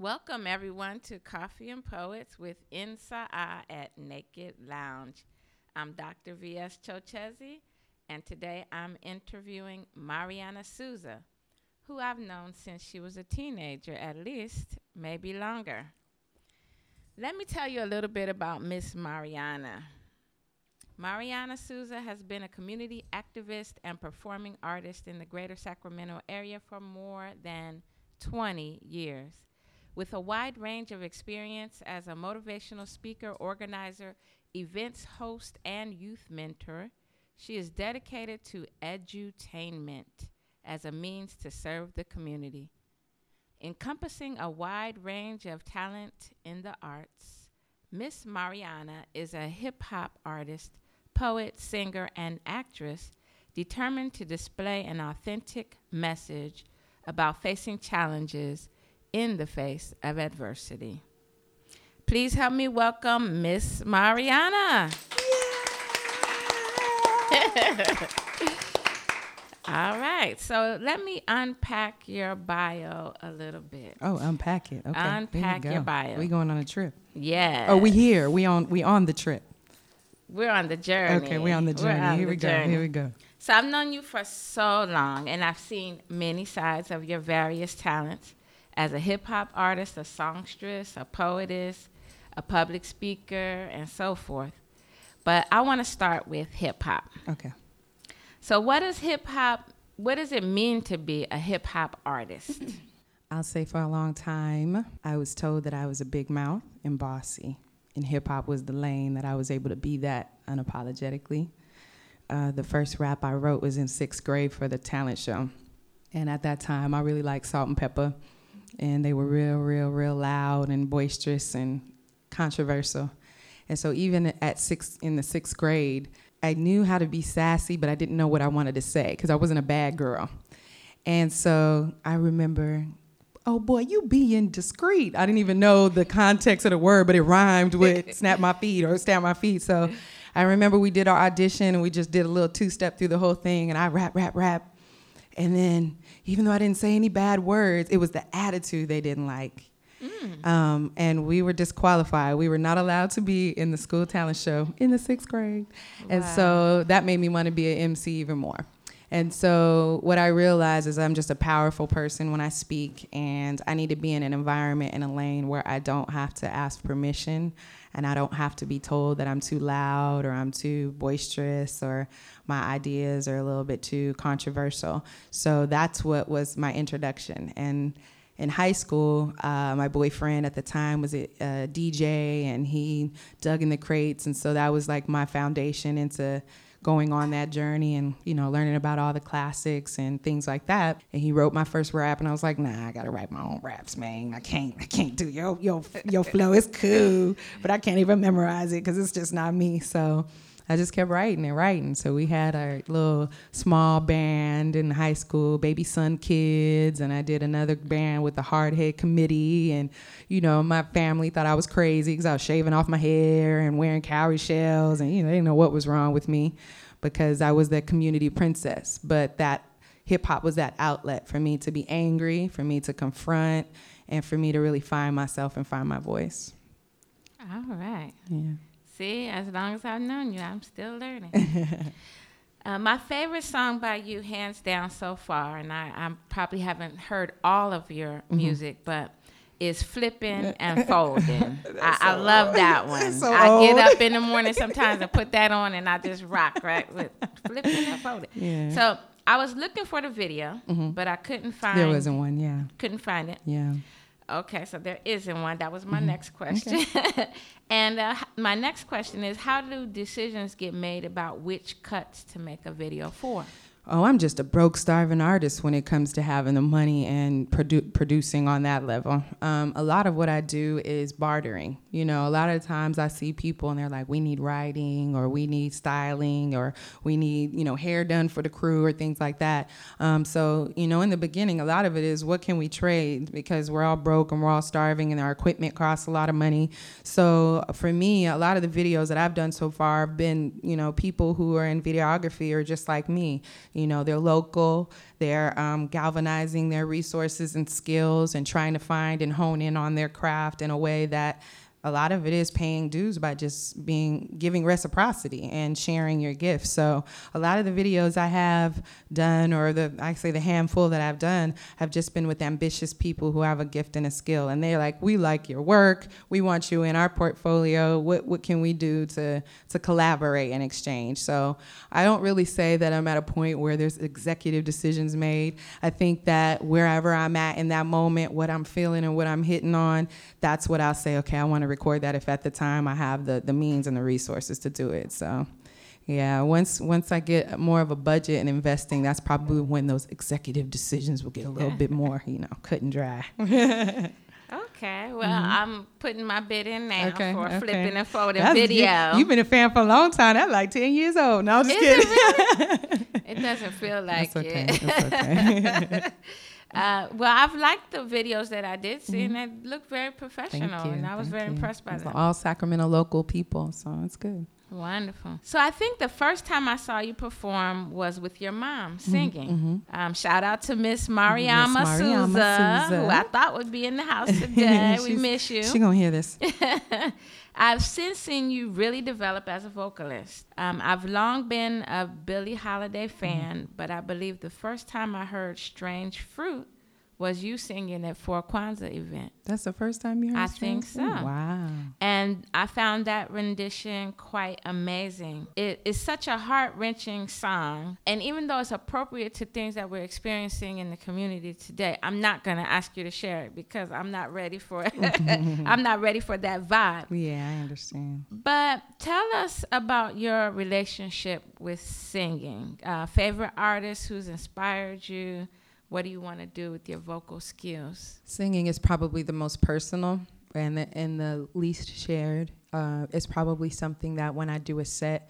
Welcome, everyone, to Coffee and Poets with Insa at Naked Lounge. I'm Dr. V.S. Chochezi, and today I'm interviewing Marianna Souza, who I've known since she was a teenager, at least, maybe longer. Let me tell you a little bit about Miss Marianna. Marianna Souza has been a community activist and performing artist in the greater Sacramento area for more than 20 years. With a wide range of experience as a motivational speaker, organizer, events host, and youth mentor, she is dedicated to edutainment as a means to serve the community. Encompassing a wide range of talent in the arts, Miss Marianna is a hip hop artist, poet, singer, and actress determined to display an authentic message about facing challenges in the face of adversity. Please help me welcome Miss Marianna. All right, so let me unpack your bio a little bit. Oh, unpack it. Okay. Unpack your bio. We going on a trip. Yeah. Oh, we here. We on we on the trip. We're on the journey. Okay, we on the journey. on here the we go. Here we go. So I've known you for so long, and I've seen many sides of your various talents as a hip hop artist, a songstress, a poetess, a public speaker, and so forth. But I want to start with hip hop. Okay. So, what does hip hop? What does it mean to be a hip hop artist? I'll say for a long time, I was told that I was a big mouth and bossy. And hip hop was the lane that I was able to be that unapologetically. Uh, the first rap I wrote was in sixth grade for the talent show. And at that time, I really liked Salt-N-Pepa. And they were real, real, real loud and boisterous and controversial. And so even at six in the sixth grade, I knew how to be sassy, but I didn't know what I wanted to say because I wasn't a bad girl. And so I remember, oh boy, you being discreet. I didn't even know the context of the word, but it rhymed with snap my feet or stamp my feet. So I remember we did our audition and we just did a little two step through the whole thing, and I rap, rap, rap. And then even though I didn't say any bad words, it was the attitude they didn't like. Um, and we were disqualified. We were not allowed to be in the school talent show in the sixth grade. And so that made me want to be an MC even more. And so what I realized is I'm just a powerful person when I speak, and I need to be in an environment in a lane where I don't have to ask permission, and I don't have to be told that I'm too loud or I'm too boisterous or my ideas are a little bit too controversial. So that's what was my introduction. And in high school, uh, my boyfriend at the time was a, a DJ, and he dug in the crates, and so that was like my foundation into going on that journey and you know learning about all the classics and things like that. And he wrote my first rap, and I was like, Nah, I gotta write my own raps, man. I can't, I can't do your your your flow. is cool, but I can't even memorize it because it's just not me. So. I just kept writing and writing. So we had our little small band in high school, Baby Sun Kids, and I did another band with the Hardhead Committee. And, you know, my family thought I was crazy because I was shaving off my hair and wearing cowrie shells, and, you know, they didn't know what was wrong with me because I was the community princess. But that hip hop was that outlet for me to be angry, for me to confront, and for me to really find myself and find my voice. All right. Yeah. See, as long as I've known you, I'm still learning. uh, my favorite song by you, hands down, so far, and I, I probably haven't heard all of your Mm-hmm. music, but is flipping and folding. I, I love that one. so I get up in the morning sometimes and put that on, and I just rock right with flipping and folding. Yeah. So I was looking for the video, but I couldn't find. There wasn't one, yeah. Couldn't find it. Yeah. Okay, so there isn't one. That was my Mm-hmm. next question. and uh, my next question is how do decisions get made about which cuts to make a video for? Oh, I'm just a broke, starving artist when it comes to having the money and produ- producing on that level. Um, a lot of what I do is bartering. You know, a lot of times I see people and they're like, we need writing or we need styling or we need, you know, hair done for the crew or things like that. Um, so, you know, in the beginning, a lot of it is what can we trade because we're all broke and we're all starving and our equipment costs a lot of money. So for me, a lot of the videos that I've done so far have been, you know, people who are in videography or just like me. You You know, they're local, they're um, galvanizing their resources and skills and trying to find and hone in on their craft in a way that a lot of it is paying dues by just being giving reciprocity and sharing your gifts. So a lot of the videos I have done, or the I say the handful that I've done, have just been with ambitious people who have a gift and a skill, and they're like, "We like your work. We want you in our portfolio. What what can we do to to collaborate and exchange?" So I don't really say that I'm at a point where there's executive decisions made. I think that wherever I'm at in that moment, what I'm feeling and what I'm hitting on, that's what I'll say. Okay, I want to record that if at the time I have the, the means and the resources to do it. So yeah, once once I get more of a budget and investing, that's probably when those executive decisions will get a little bit more, you know, cut and dry. Okay, well, mm-hmm. I'm putting my bid in now okay, for okay. flipping and folding That's, video. You, have been a fan for a long time. That's like 10 years old. No, I'm just Is kidding. It, really? it doesn't feel like That's okay. it. That's okay. Uh, well, I've liked the videos that I did see, mm-hmm. and they look very professional, and I was Thank very you. impressed by them. All Sacramento local people, so it's good. Wonderful. So I think the first time I saw you perform was with your mom mm-hmm. singing. Mm-hmm. Um, shout out to Miss Mariama, Souza, who I thought would be in the house today. we miss you. She gonna hear this. I've since seen you really develop as a vocalist. Um, I've long been a Billie Holiday fan, mm-hmm. but I believe the first time I heard "Strange Fruit" was you singing at for Kwanzaa event. That's the first time you heard I think so. wow. And I found that rendition quite amazing. It is such a heart wrenching song. And even though it's appropriate to things that we're experiencing in the community today, I'm not going to ask you to share it because I'm not ready for it. I'm not ready for that vibe. Yeah, I understand. But tell us about your relationship with singing. Uh, favorite artist who's inspired you? What do you want to do with your vocal skills? Singing is probably the most personal and the, and the least shared. Uh, it's probably something that when I do a set,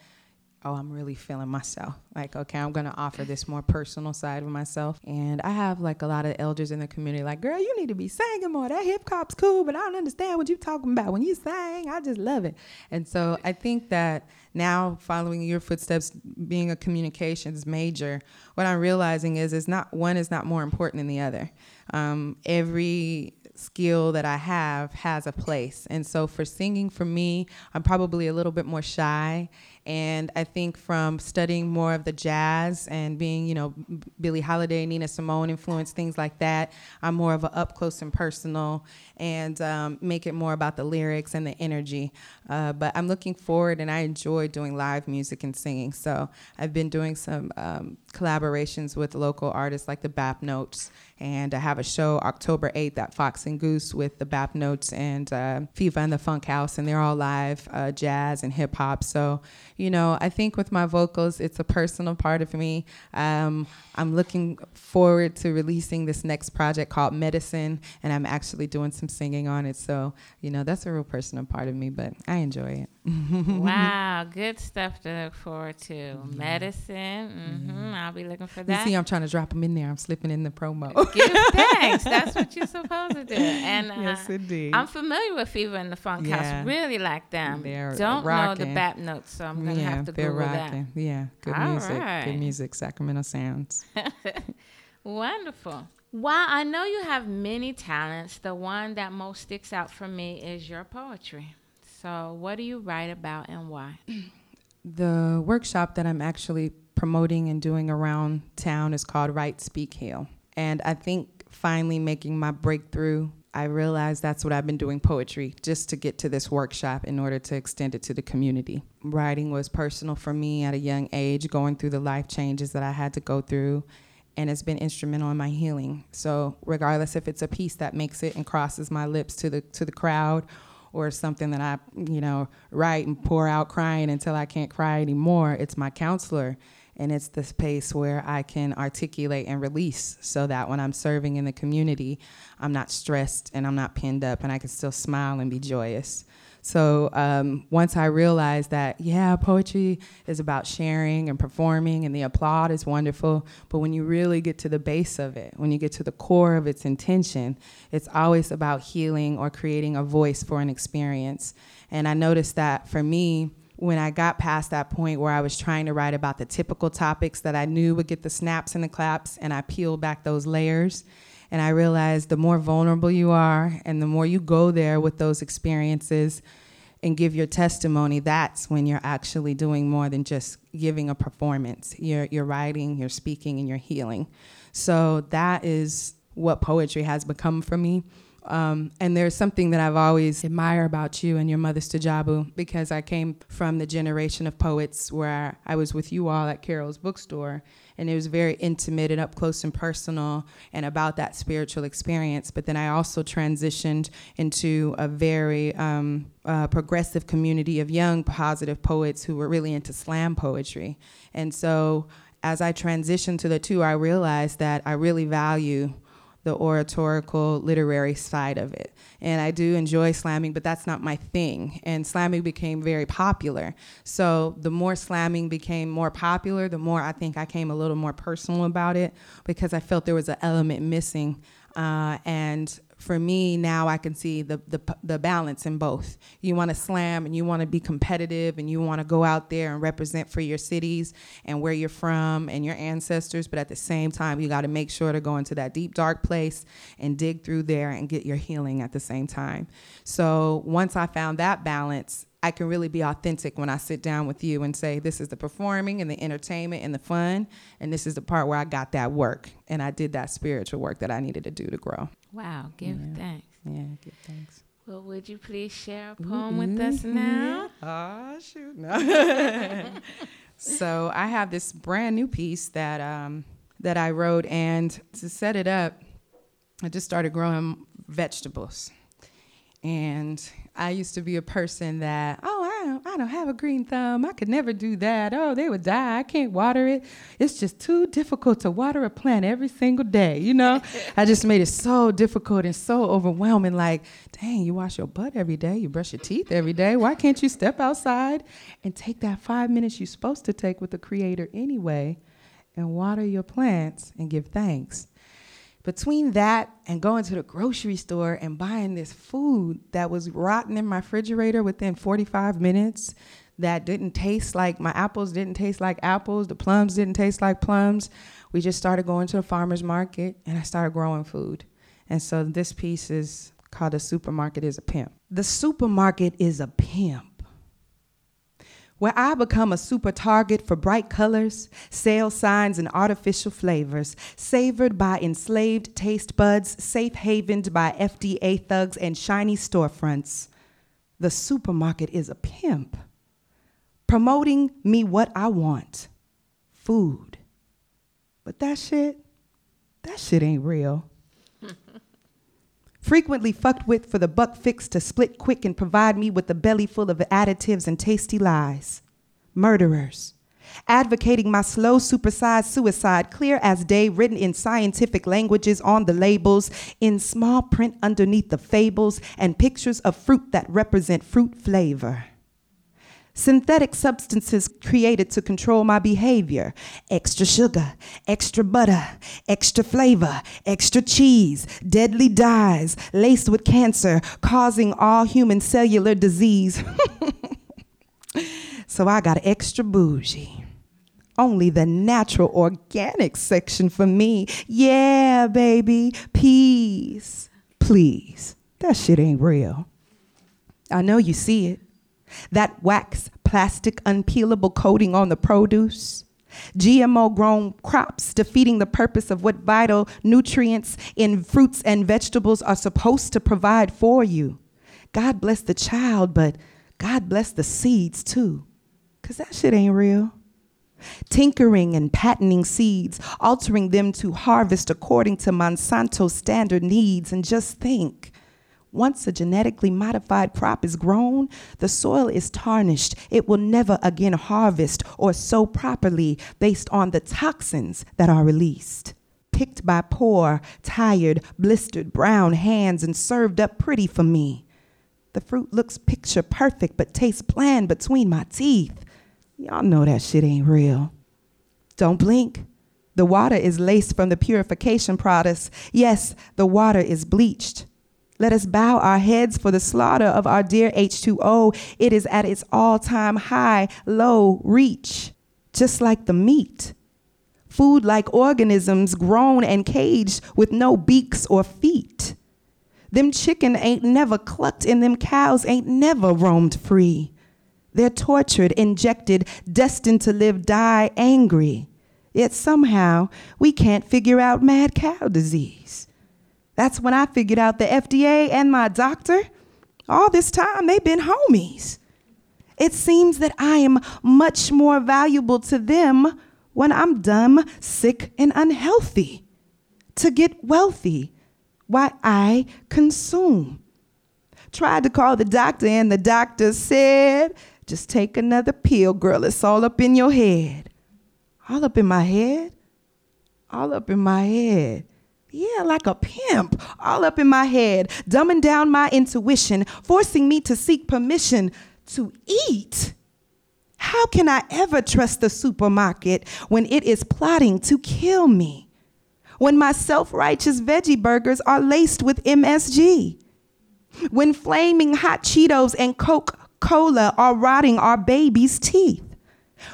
oh, I'm really feeling myself. Like, okay, I'm gonna offer this more personal side of myself. And I have like a lot of elders in the community, like, girl, you need to be singing more. That hip hop's cool, but I don't understand what you're talking about. When you sing, I just love it. And so I think that now following your footsteps, being a communications major, what I'm realizing is is not one is not more important than the other. Um, every skill that I have has a place. And so for singing for me, I'm probably a little bit more shy and I think from studying more of the jazz and being, you know, Billie Holiday, Nina Simone influence, things like that, I'm more of an up close and personal and um, make it more about the lyrics and the energy. Uh, but I'm looking forward and I enjoy doing live music and singing. So I've been doing some um, collaborations with local artists like the Bap Notes. And I have a show October 8th at Fox and Goose with the Bap Notes and uh, Fiva and the Funk House. And they're all live uh, jazz and hip hop. So, you know, I think with my vocals, it's a personal part of me. Um, I'm looking forward to releasing this next project called Medicine. And I'm actually doing some singing on it. So, you know, that's a real personal part of me, but I enjoy it. Wow, good stuff to look forward to. Yeah. Medicine, mm-hmm. I'll be looking for that. You see, I'm trying to drop them in there. I'm slipping in the promo. Give thanks. That's what you're supposed to do. And uh, yes, indeed. I'm familiar with Fever and the Funk yeah. House. Really like them. They're Don't rocking. know the Bap Notes, so I'm gonna yeah, have to they're Google rocking. that. Yeah, good All music. right. Good music. Sacramento sounds. Wonderful. While I know you have many talents, the one that most sticks out for me is your poetry. So, what do you write about and why? The workshop that I'm actually promoting and doing around town is called Write Speak Heal. And I think finally making my breakthrough, I realized that's what I've been doing poetry just to get to this workshop in order to extend it to the community. Writing was personal for me at a young age, going through the life changes that I had to go through and it's been instrumental in my healing. So regardless if it's a piece that makes it and crosses my lips to the to the crowd or something that I, you know, write and pour out crying until I can't cry anymore, it's my counselor. And it's the space where I can articulate and release so that when I'm serving in the community, I'm not stressed and I'm not pinned up and I can still smile and be joyous. So um, once I realized that, yeah, poetry is about sharing and performing, and the applaud is wonderful. But when you really get to the base of it, when you get to the core of its intention, it's always about healing or creating a voice for an experience. And I noticed that for me, when I got past that point where I was trying to write about the typical topics that I knew would get the snaps and the claps, and I peeled back those layers. And I realized the more vulnerable you are and the more you go there with those experiences and give your testimony, that's when you're actually doing more than just giving a performance. You're, you're writing, you're speaking, and you're healing. So that is what poetry has become for me. Um, and there's something that I've always admired about you and your mother Stajabu because I came from the generation of poets where I was with you all at Carol's bookstore and it was very intimate and up close and personal and about that spiritual experience. But then I also transitioned into a very um, uh, progressive community of young positive poets who were really into slam poetry. And so as I transitioned to the two, I realized that I really value the oratorical literary side of it. And I do enjoy slamming, but that's not my thing. And slamming became very popular. So the more slamming became more popular, the more I think I came a little more personal about it because I felt there was an element missing. Uh, and for me now I can see the the, the balance in both. You want to slam and you want to be competitive and you want to go out there and represent for your cities and where you're from and your ancestors, but at the same time you got to make sure to go into that deep dark place and dig through there and get your healing at the same time. So once I found that balance, I can really be authentic when I sit down with you and say, this is the performing and the entertainment and the fun, and this is the part where I got that work and I did that spiritual work that I needed to do to grow. Wow, give Yeah. thanks. Yeah, give thanks. Well, would you please share a poem with us now? Oh, shoot. No. so I have this brand new piece that, um, that I wrote, and to set it up, I just started growing vegetables. And I used to be a person that, oh, I don't, I don't have a green thumb. I could never do that. Oh, they would die. I can't water it. It's just too difficult to water a plant every single day. You know, I just made it so difficult and so overwhelming. Like, dang, you wash your butt every day. You brush your teeth every day. Why can't you step outside and take that five minutes you're supposed to take with the Creator anyway and water your plants and give thanks? Between that and going to the grocery store and buying this food that was rotten in my refrigerator within 45 minutes that didn't taste like my apples didn't taste like apples the plums didn't taste like plums we just started going to the farmers market and i started growing food. And so this piece is called the supermarket is a pimp. The supermarket is a pimp where I become a super target for bright colors, sale signs, and artificial flavors, savored by enslaved taste buds, safe havened by FDA thugs and shiny storefronts. The supermarket is a pimp, promoting me what I want food. But that shit, that shit ain't real. Frequently fucked with for the buck fix to split quick and provide me with a belly full of additives and tasty lies. Murderers. Advocating my slow, supersized suicide, clear as day, written in scientific languages on the labels, in small print underneath the fables, and pictures of fruit that represent fruit flavor. Synthetic substances created to control my behavior. Extra sugar, extra butter, extra flavor, extra cheese, deadly dyes laced with cancer, causing all human cellular disease. so I got extra bougie. Only the natural organic section for me. Yeah, baby. Peace. Please. That shit ain't real. I know you see it that wax plastic unpeelable coating on the produce. GMO grown crops defeating the purpose of what vital nutrients in fruits and vegetables are supposed to provide for you. God bless the child, but God bless the seeds too, because that shit ain't real. Tinkering and patenting seeds, altering them to harvest according to Monsanto standard needs, and just think once a genetically modified crop is grown, the soil is tarnished. It will never again harvest or sow properly based on the toxins that are released. Picked by poor, tired, blistered brown hands and served up pretty for me. The fruit looks picture perfect but tastes bland between my teeth. Y'all know that shit ain't real. Don't blink. The water is laced from the purification process. Yes, the water is bleached Let us bow our heads for the slaughter of our dear H2O. It is at its all time high, low reach, just like the meat. Food like organisms grown and caged with no beaks or feet. Them chicken ain't never clucked and them cows ain't never roamed free. They're tortured, injected, destined to live, die angry. Yet somehow we can't figure out mad cow disease. That's when I figured out the FDA and my doctor, all this time they've been homies. It seems that I am much more valuable to them when I'm dumb, sick, and unhealthy. To get wealthy, why I consume. Tried to call the doctor, and the doctor said, Just take another pill, girl. It's all up in your head. All up in my head? All up in my head. Yeah, like a pimp, all up in my head, dumbing down my intuition, forcing me to seek permission to eat. How can I ever trust the supermarket when it is plotting to kill me? when my self righteous veggie burgers are laced with MSG, when flaming hot Cheetos and Coca Cola are rotting our baby's teeth.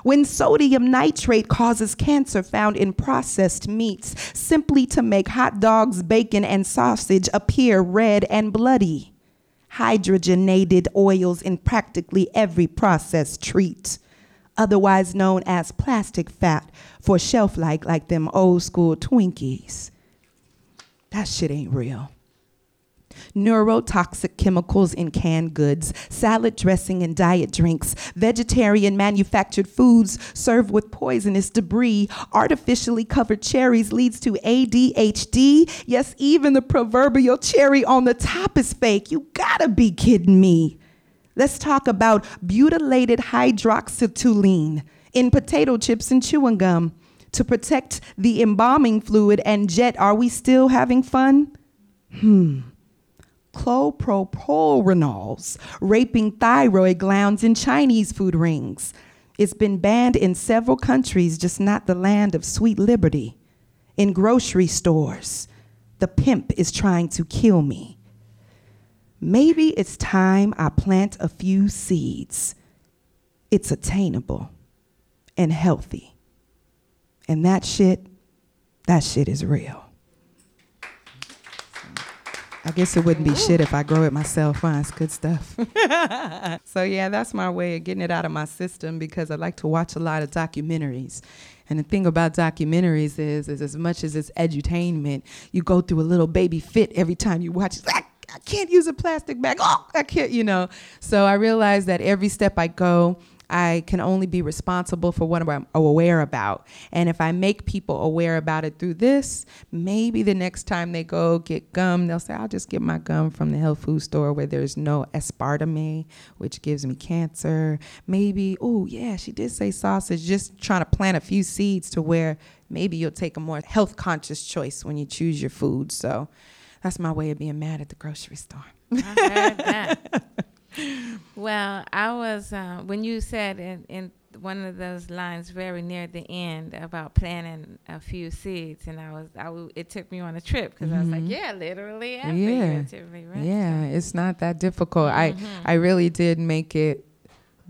When sodium nitrate causes cancer found in processed meats simply to make hot dogs, bacon, and sausage appear red and bloody. Hydrogenated oils in practically every processed treat otherwise known as plastic fat, for shelf life like them old school Twinkies. That shit ain't real. Neurotoxic chemicals in canned goods, salad dressing and diet drinks, vegetarian manufactured foods served with poisonous debris, artificially covered cherries leads to ADHD. Yes, even the proverbial cherry on the top is fake. You gotta be kidding me. Let's talk about butylated hydroxytoluene in potato chips and chewing gum to protect the embalming fluid and jet. Are we still having fun? Hmm. Chlorpropanols raping thyroid glands in Chinese food rings. It's been banned in several countries, just not the land of sweet liberty. In grocery stores, the pimp is trying to kill me. Maybe it's time I plant a few seeds. It's attainable and healthy. And that shit, that shit is real. I guess it wouldn't be shit if I grow it myself. Huh? It's good stuff. so yeah, that's my way of getting it out of my system because I like to watch a lot of documentaries. And the thing about documentaries is, is as much as it's edutainment, you go through a little baby fit every time you watch. It. I can't use a plastic bag. Oh, I can't, you know. So I realized that every step I go, I can only be responsible for what I'm aware about. And if I make people aware about it through this, maybe the next time they go get gum, they'll say, I'll just get my gum from the health food store where there's no aspartame, which gives me cancer. Maybe, oh, yeah, she did say sausage, just trying to plant a few seeds to where maybe you'll take a more health conscious choice when you choose your food. So, that's my way of being mad at the grocery store. I heard that. well, I was uh, when you said in, in one of those lines very near the end about planting a few seeds, and I was, I w- it took me on a trip because mm-hmm. I was like, mm-hmm. yeah, literally yeah. figuratively, right? Yeah, it's not that difficult. Mm-hmm. I, I really did make it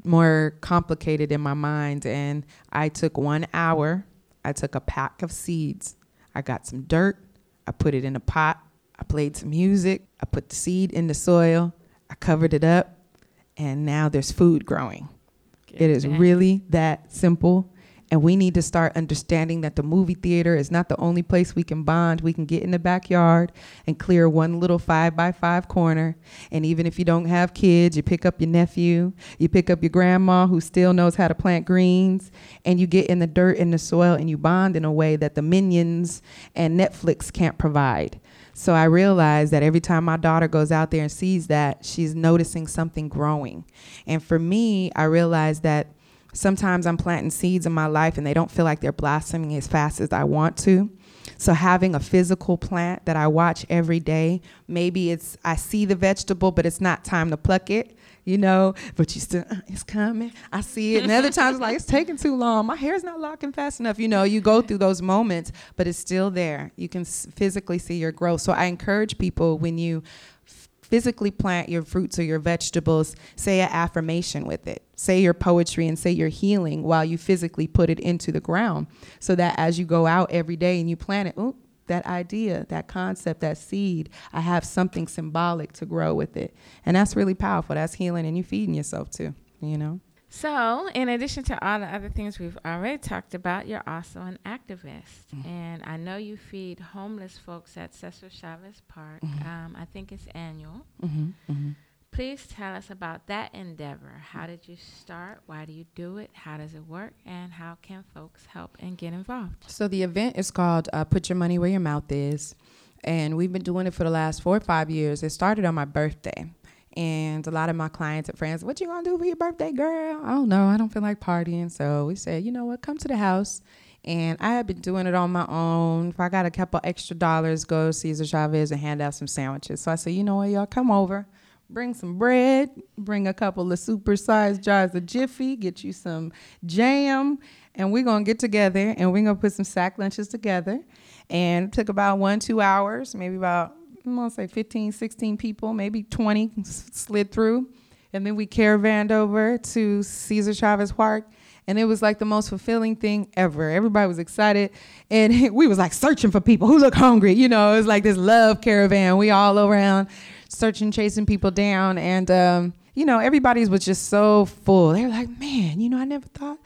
more complicated in my mind, and I took one hour. I took a pack of seeds. I got some dirt. I put it in a pot. I played some music, I put the seed in the soil, I covered it up, and now there's food growing. It is really that simple. And we need to start understanding that the movie theater is not the only place we can bond. We can get in the backyard and clear one little five by five corner. And even if you don't have kids, you pick up your nephew, you pick up your grandma who still knows how to plant greens, and you get in the dirt and the soil and you bond in a way that the minions and Netflix can't provide. So I realized that every time my daughter goes out there and sees that, she's noticing something growing. And for me, I realized that sometimes I'm planting seeds in my life and they don't feel like they're blossoming as fast as I want to. So having a physical plant that I watch every day, maybe it's I see the vegetable, but it's not time to pluck it you know, but you still, uh, it's coming. I see it. And other times, like, it's taking too long. My hair's not locking fast enough. You know, you go through those moments, but it's still there. You can s- physically see your growth. So I encourage people when you f- physically plant your fruits or your vegetables, say an affirmation with it. Say your poetry and say your healing while you physically put it into the ground so that as you go out every day and you plant it, ooh, that idea, that concept, that seed, I have something symbolic to grow with it. And that's really powerful. That's healing and you're feeding yourself too, you know? So, in addition to all the other things we've already talked about, you're also an activist. Mm-hmm. And I know you feed homeless folks at Cesar Chavez Park. Mm-hmm. Um, I think it's annual. Mm-hmm. Please tell us about that endeavor. How did you start? Why do you do it? How does it work? And how can folks help and get involved? So, the event is called uh, Put Your Money Where Your Mouth Is. And we've been doing it for the last four or five years. It started on my birthday. And a lot of my clients and friends, what you gonna do for your birthday, girl? I don't know. I don't feel like partying. So we said, you know what, come to the house. And I have been doing it on my own. If I got a couple extra dollars, go to Cesar Chavez and hand out some sandwiches. So I said, you know what, y'all come over, bring some bread, bring a couple of super-sized jars of Jiffy, get you some jam, and we're gonna get together and we're gonna put some sack lunches together. And it took about one, two hours, maybe about I'm gonna say 15, 16 people, maybe 20 slid through. And then we caravaned over to Cesar Chavez Park. And it was like the most fulfilling thing ever. Everybody was excited. And we was like searching for people who look hungry. You know, it was like this love caravan. We all around searching, chasing people down. And, um, you know, everybody was just so full. They were like, man, you know, I never thought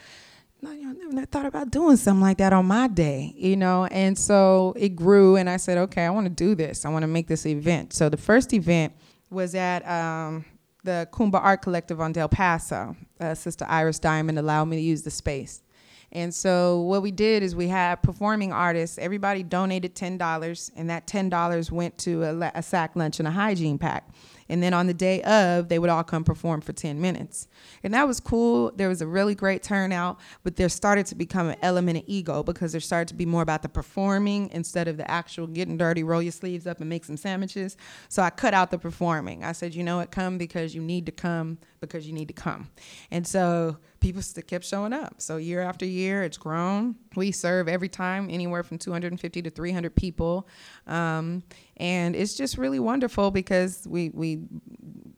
know, never thought about doing something like that on my day, you know. And so it grew, and I said, okay, I want to do this. I want to make this event. So the first event was at um, the Kumba Art Collective on Del Paso. Uh, Sister Iris Diamond allowed me to use the space. And so what we did is we had performing artists. Everybody donated ten dollars, and that ten dollars went to a, a sack lunch and a hygiene pack. And then on the day of, they would all come perform for 10 minutes. And that was cool. There was a really great turnout, but there started to become an element of ego because there started to be more about the performing instead of the actual getting dirty, roll your sleeves up and make some sandwiches. So I cut out the performing. I said, you know what, come because you need to come because you need to come. And so people still kept showing up. So year after year, it's grown. We serve every time anywhere from 250 to 300 people, um, and it's just really wonderful because we we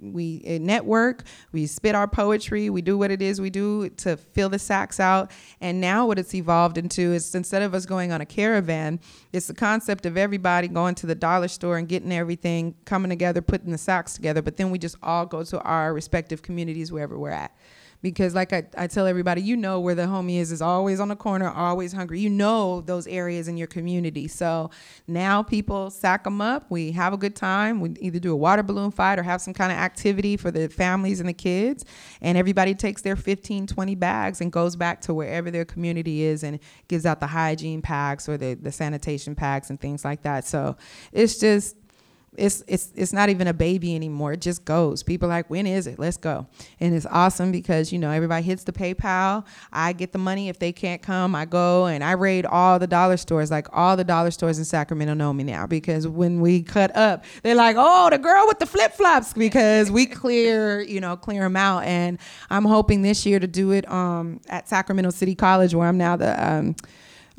we eh, network, we spit our poetry, we do what it is we do to fill the sacks out. And now what it's evolved into is instead of us going on a caravan, it's the concept of everybody going to the dollar store and getting everything, coming together, putting the sacks together. But then we just all go to our respective communities wherever we're at because like I, I tell everybody you know where the homie is is always on the corner always hungry. You know those areas in your community. So now people sack them up. We have a good time. We either do a water balloon fight or have some kind of activity for the families and the kids. And everybody takes their 15 20 bags and goes back to wherever their community is and gives out the hygiene packs or the, the sanitation packs and things like that. So it's just it's it's it's not even a baby anymore. It just goes. People like, when is it? Let's go. And it's awesome because you know everybody hits the PayPal. I get the money if they can't come. I go and I raid all the dollar stores. Like all the dollar stores in Sacramento know me now because when we cut up, they're like, oh, the girl with the flip flops because we clear you know clear them out. And I'm hoping this year to do it um, at Sacramento City College where I'm now the um,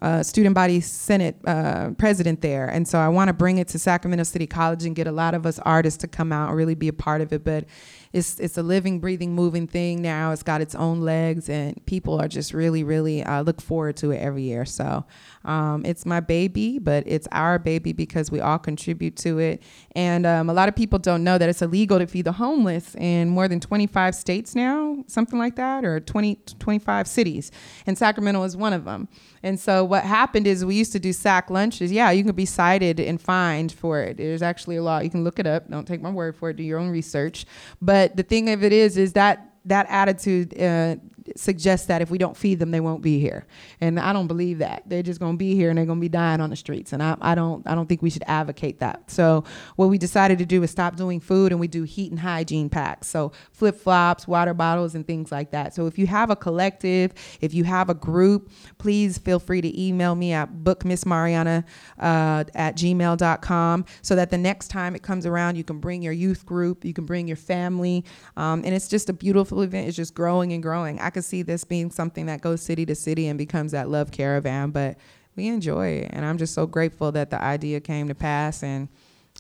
uh, student body senate uh, president there, and so I want to bring it to Sacramento City College and get a lot of us artists to come out and really be a part of it. But it's it's a living, breathing, moving thing now. It's got its own legs, and people are just really, really uh, look forward to it every year. So um, it's my baby, but it's our baby because we all contribute to it. And um, a lot of people don't know that it's illegal to feed the homeless in more than 25 states now, something like that, or 20, 25 cities. And Sacramento is one of them. And so what happened is we used to do sack lunches. Yeah, you can be cited and fined for it. There's actually a law. You can look it up. Don't take my word for it. Do your own research. But the thing of it is, is that that attitude uh, suggests that if we don't feed them, they won't be here. And I don't believe that. They're just going to be here and they're going to be dying on the streets. And I, I don't I don't think we should advocate that. So what we decided to do is stop doing food and we do heat and hygiene packs. So flip flops, water bottles, and things like that. So if you have a collective, if you have a group, please feel free to email me at bookmissmarianna uh, at gmail.com so that the next time it comes around, you can bring your youth group, you can bring your family. Um, and it's just a beautiful event. It's just growing and growing. I could see this being something that goes city to city and becomes that love caravan, but we enjoy it. And I'm just so grateful that the idea came to pass. And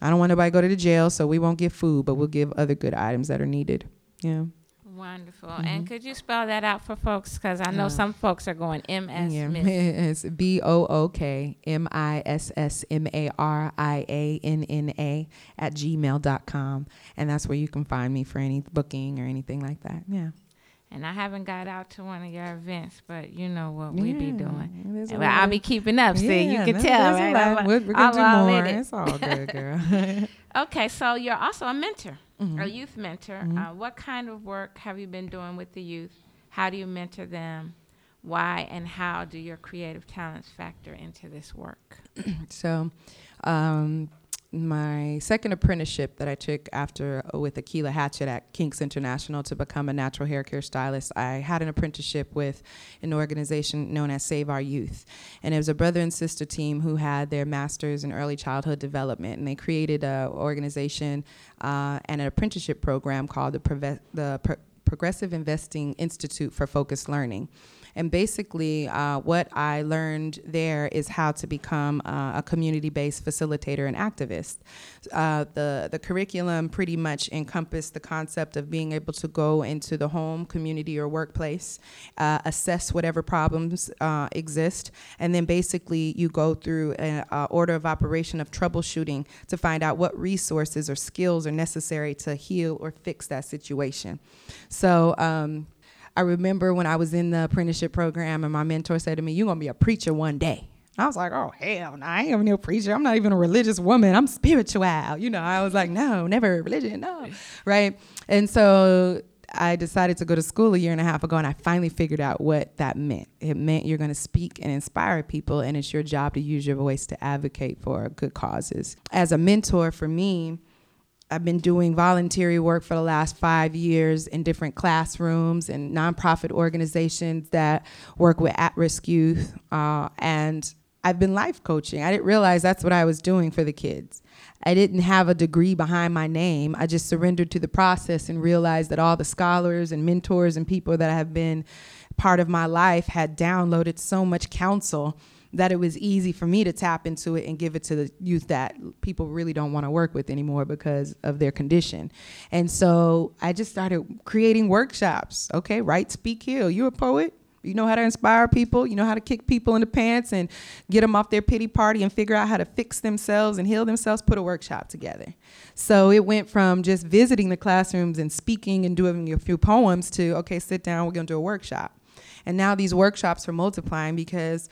I don't want nobody to go to the jail, so we won't give food, but we'll give other good items that are needed. Yeah. Wonderful. Mm-hmm. And could you spell that out for folks? Because I know uh, some folks are going M S. Yeah, it's B O O K M I S S M A R I A N N A at gmail.com. And that's where you can find me for any booking or anything like that. Yeah. And I haven't got out to one of your events, but you know what yeah, we be doing. Well, I'll be keeping up. See, yeah, you can tell, right? We're, we're gonna do more. It. It's all good, girl. okay, so you're also a mentor, mm-hmm. a youth mentor. Mm-hmm. Uh, what kind of work have you been doing with the youth? How do you mentor them? Why and how do your creative talents factor into this work? so, um, my second apprenticeship that I took after uh, with Akila Hatchett at Kinks International to become a natural hair care stylist, I had an apprenticeship with an organization known as Save Our Youth. And it was a brother and sister team who had their master's in early childhood development. And they created an organization uh, and an apprenticeship program called the, Preve- the Pro- Progressive Investing Institute for Focused Learning. And basically, uh, what I learned there is how to become uh, a community-based facilitator and activist. Uh, the the curriculum pretty much encompassed the concept of being able to go into the home, community, or workplace, uh, assess whatever problems uh, exist, and then basically you go through an order of operation of troubleshooting to find out what resources or skills are necessary to heal or fix that situation. So. Um, I remember when I was in the apprenticeship program and my mentor said to me, You're gonna be a preacher one day. I was like, oh hell, no, I ain't a preacher. I'm not even a religious woman. I'm spiritual. You know, I was like, no, never religion, no, right? And so I decided to go to school a year and a half ago, and I finally figured out what that meant. It meant you're going to speak and inspire people, and it's your job to use your voice to advocate for good causes. As a mentor for me, I've been doing voluntary work for the last five years in different classrooms and nonprofit organizations that work with at risk youth. Uh, and I've been life coaching. I didn't realize that's what I was doing for the kids. I didn't have a degree behind my name. I just surrendered to the process and realized that all the scholars and mentors and people that have been part of my life had downloaded so much counsel that it was easy for me to tap into it and give it to the youth that people really don't want to work with anymore because of their condition. And so I just started creating workshops. Okay, write, speak, heal. You're a poet? You know how to inspire people. You know how to kick people in the pants and get them off their pity party and figure out how to fix themselves and heal themselves. Put a workshop together. So it went from just visiting the classrooms and speaking and doing a few poems to okay, sit down. We're gonna do a workshop. And now these workshops are multiplying because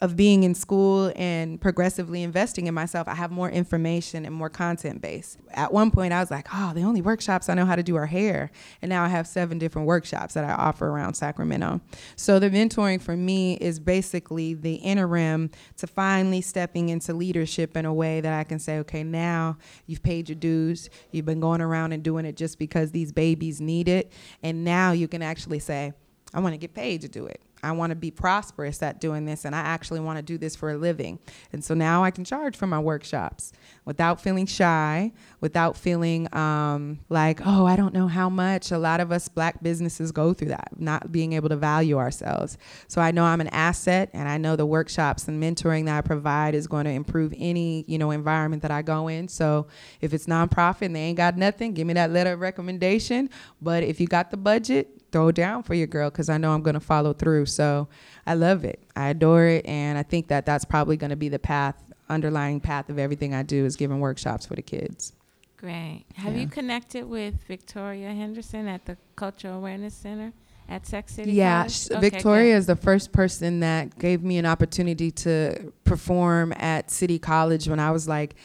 of being in school and progressively investing in myself, I have more information and more content base. At one point, I was like, oh, the only workshops I know how to do are hair. And now I have seven different workshops that I offer around Sacramento. So the mentoring for me is basically the interim to finally stepping into leadership in a way that I can say, okay, now you've paid your dues. You've been going around and doing it just because these babies need it. And now you can actually say, I want to get paid to do it. I want to be prosperous at doing this and I actually want to do this for a living. And so now I can charge for my workshops without feeling shy, without feeling um, like, oh, I don't know how much. A lot of us black businesses go through that, not being able to value ourselves. So I know I'm an asset and I know the workshops and mentoring that I provide is going to improve any, you know, environment that I go in. So if it's nonprofit and they ain't got nothing, give me that letter of recommendation. But if you got the budget, throw down for your girl because I know I'm going to follow through. So I love it. I adore it. And I think that that's probably going to be the path, underlying path of everything I do is giving workshops for the kids. Great. Have yeah. you connected with Victoria Henderson at the Cultural Awareness Center? At Sac City? Yeah, okay, Victoria good. is the first person that gave me an opportunity to perform at City College when I was like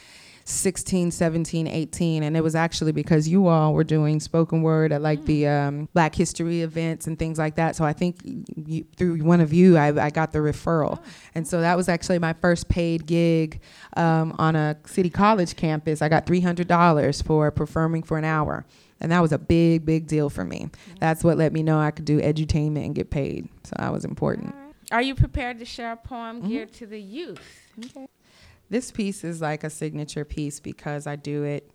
16, 17, 18. And it was actually because you all were doing spoken word at like mm. the um, Black History events and things like that. So I think you, through one of you, I, I got the referral. Oh. And so that was actually my first paid gig um, on a city college campus. I got $300 for performing for an hour. And that was a big, big deal for me. Mm-hmm. That's what let me know I could do edutainment and get paid. So that was important. Are you prepared to share a poem mm-hmm. geared to the youth? Okay. This piece is like a signature piece because I do it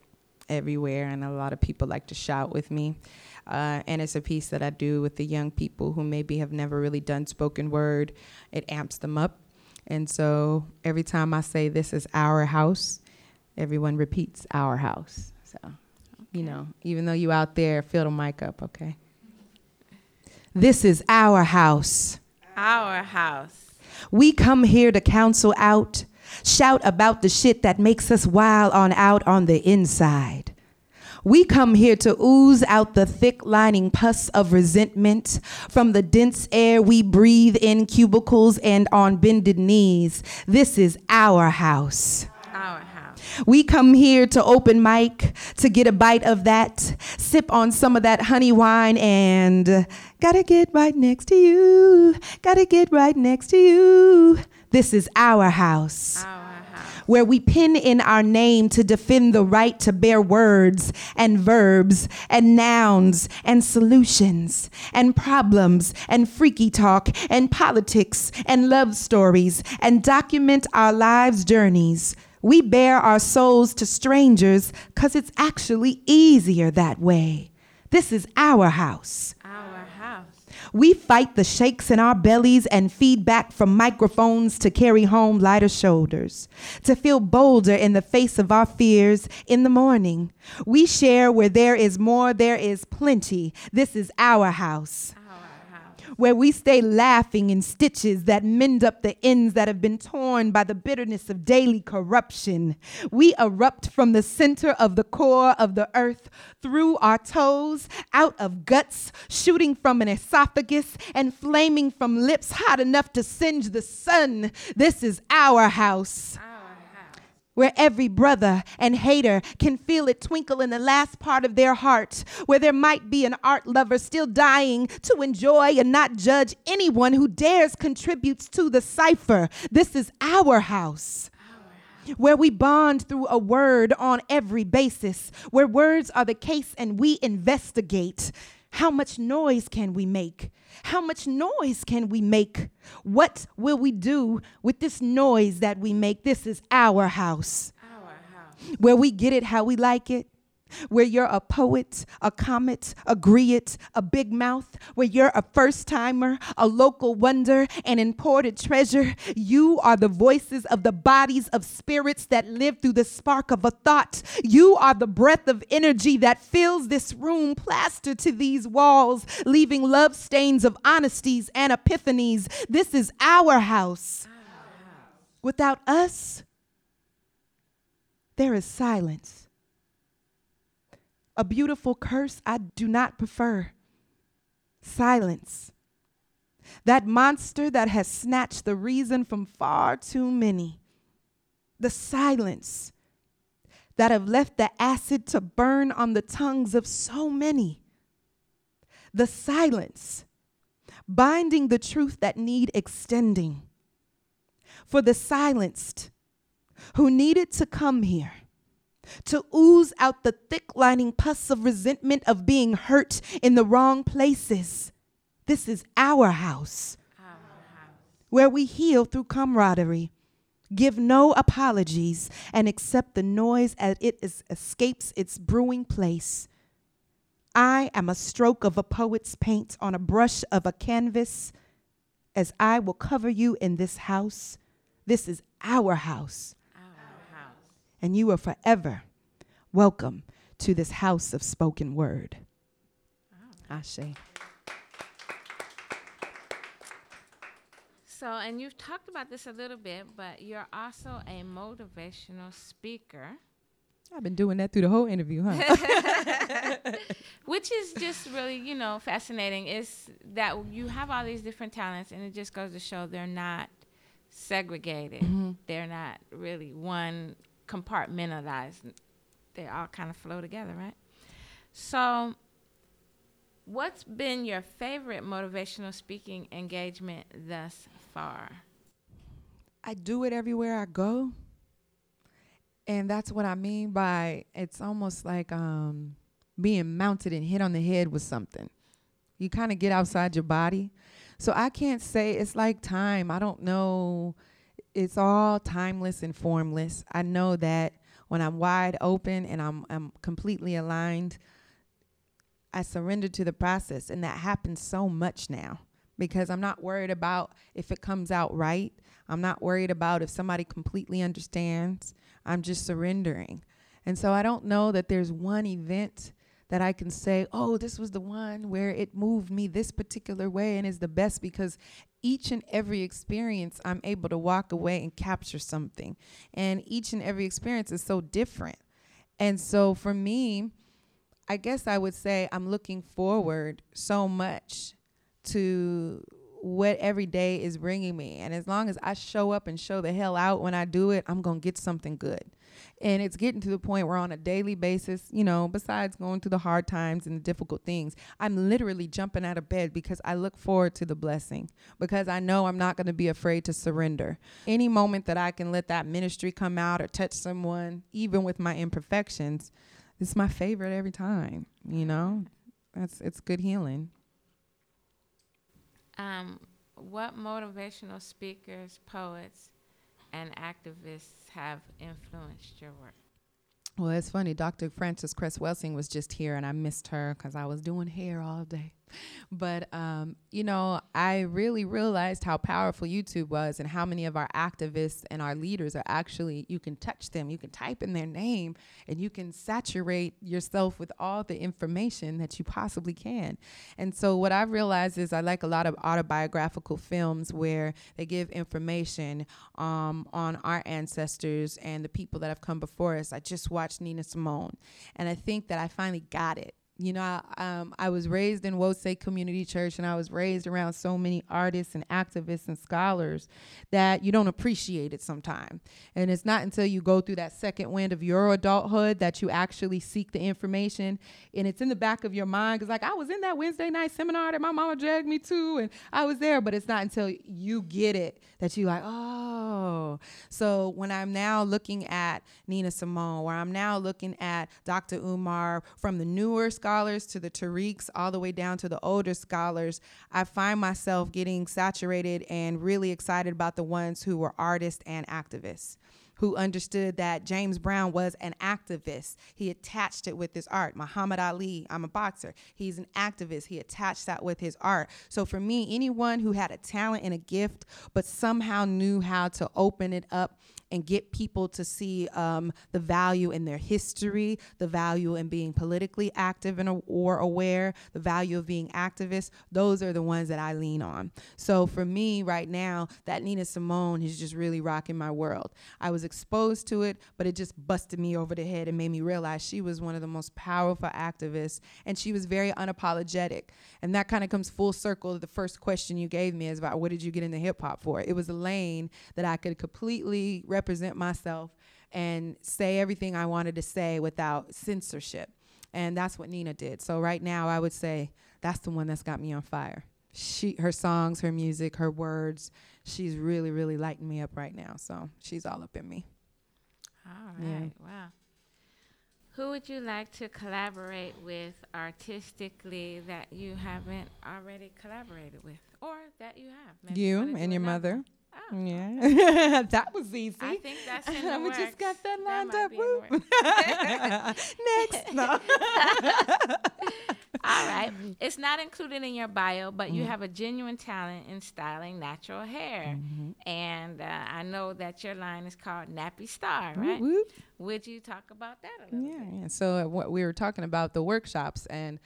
everywhere, and a lot of people like to shout with me. Uh, and it's a piece that I do with the young people who maybe have never really done spoken word. It amps them up. And so every time I say, This is our house, everyone repeats our house. So, you know, even though you out there, fill the mic up, okay? This is our house. Our house. We come here to counsel out, shout about the shit that makes us wild on out on the inside. We come here to ooze out the thick lining pus of resentment from the dense air we breathe in cubicles and on bended knees. This is our house. Our house. We come here to open mic to get a bite of that, sip on some of that honey wine, and gotta get right next to you. Gotta get right next to you. This is our house Our where we pin in our name to defend the right to bear words and verbs and nouns and solutions and problems and freaky talk and politics and love stories and document our lives' journeys. We bare our souls to strangers because it's actually easier that way. This is our house. We fight the shakes in our bellies and feedback from microphones to carry home lighter shoulders, to feel bolder in the face of our fears in the morning. We share where there is more, there is plenty. This is Our house. Where we stay laughing in stitches that mend up the ends that have been torn by the bitterness of daily corruption. We erupt from the center of the core of the earth, through our toes, out of guts, shooting from an esophagus, and flaming from lips hot enough to singe the sun. This is our house. Where every brother and hater can feel it twinkle in the last part of their heart, where there might be an art lover still dying to enjoy and not judge anyone who dares contributes to the cipher. This is our house. Where we bond through a word on every basis, where words are the case and we investigate. How much noise can we make? How much noise can we make? What will we do with this noise that we make? This is our house Our house. where we get it how we like it, where you're a poet, a comet, a griot, a big mouth, where you're a first timer, a local wonder, an imported treasure. You are the voices of the bodies of spirits that live through the spark of a thought. You are the breath of energy that fills this room, plastered to these walls, leaving love stains of honesties and epiphanies. This is our house. Without us, there is silence. A beautiful curse I do not prefer. Silence. That monster that has snatched the reason from far too many. The silence that have left the acid to burn on the tongues of so many. The silence binding the truth that need extending. For the silenced who needed to come here to ooze out the thick lining pus of resentment of being hurt in the wrong places. This is our house Our house. where we heal through camaraderie, give no apologies, and accept the noise as it is, escapes its brewing place. I am a stroke of a poet's paint on a brush of a canvas, as I will cover you in this house. This is our house Our house. And you are forever welcome to this house of spoken word. Ashe. So, and you've talked about this a little bit, but you're also a motivational speaker, I've been doing that through the whole interview, huh? which is just really, you know, fascinating. Is that you have all these different talents, and it just goes to show they're not segregated. Mm-hmm. They're not really one compartmentalized. They all kind of flow together, right? So, what's been your favorite motivational speaking engagement thus far? I do it everywhere I go. And that's what I mean by it's almost like um, being mounted and hit on the head with something. You kind of get outside your body. So I can't say it's like time. I don't know. It's all timeless and formless. I know that when I'm wide open and I'm I'm completely aligned, I surrender to the process and that happens so much now because I'm not worried about if it comes out right. I'm not worried about if somebody completely understands. I'm just surrendering. And so I don't know that there's one event that I can say, oh, this was the one where it moved me this particular way and is the best because each and every experience I'm able to walk away and capture something. And each and every experience is so different. And so for me, I guess I would say I'm looking forward so much to what every day is bringing me. And as long as I show up and show the hell out when I do it, I'm going to get something good. And it's getting to the point where on a daily basis, you know, besides going through the hard times and the difficult things, I'm literally jumping out of bed because I look forward to the blessing because I know I'm not going to be afraid to surrender. Any moment that I can let that ministry come out or touch someone, even with my imperfections, it's my favorite every time, you know? That's it's good healing. Um, what motivational speakers, poets, and activists have influenced your work? Well, it's funny. Dr. Frances Cress Welsing was just here, and I missed her because I was doing hair all day. But, um, you know, I really realized how powerful YouTube was and how many of our activists and our leaders are actually, you can touch them, you can type in their name, and you can saturate yourself with all the information that you possibly can. And so, what I've realized is I like a lot of autobiographical films where they give information um, on our ancestors and the people that have come before us. I just watched Nina Simone, and I think that I finally got it you know, I, um, I was raised in Wose Community Church and I was raised around so many artists and activists and scholars that you don't appreciate it sometimes. And it's not until you go through that second wind of your adulthood that you actually seek the information. And it's in the back of your mind because, like, I was in that Wednesday night seminar that my mama dragged me to and I was there, but it's not until you get it that you like, oh. So when I'm now looking at Nina Simone, where I'm now looking at Dr. Umar from the newer scholars to the Tariqs, all the way down to the older scholars, I find myself getting saturated and really excited about the ones who were artists and activists who understood that James Brown was an activist. He attached it with his art. Muhammad Ali, I'm a boxer. He's an activist. He attached that with his art. So for me, anyone who had a talent and a gift, but somehow knew how to open it up and get people to see um, the value in their history, the value in being politically active and or aware, the value of being activists. Those are the ones that I lean on. So for me right now, that Nina Simone is just really rocking my world. I was exposed to it, but it just busted me over the head and made me realize she was one of the most powerful activists and she was very unapologetic. And that kind of comes full circle to the first question you gave me is about what did you get into hip hop for? It was a lane that I could completely represent myself and say everything I wanted to say without censorship. And that's what Nina did. So right now I would say that's the one that's got me on fire. She her songs, her music, her words, she's really, really lighting me up right now. So she's all up in me. All right. Yeah. Wow. Who would you like to collaborate with artistically that you haven't already collaborated with, or that you have? Maybe you and your mother. Oh. Yeah, that was easy. I think that's in the We just got that lined that up. Next, no. All right. It's not included in your bio, but mm-hmm. you have a genuine talent in styling natural hair. Mm-hmm. And uh, I know that your line is called Nappy Star, right? Would you talk about that a little yeah, bit? Yeah. So, uh, what we were talking about the workshops and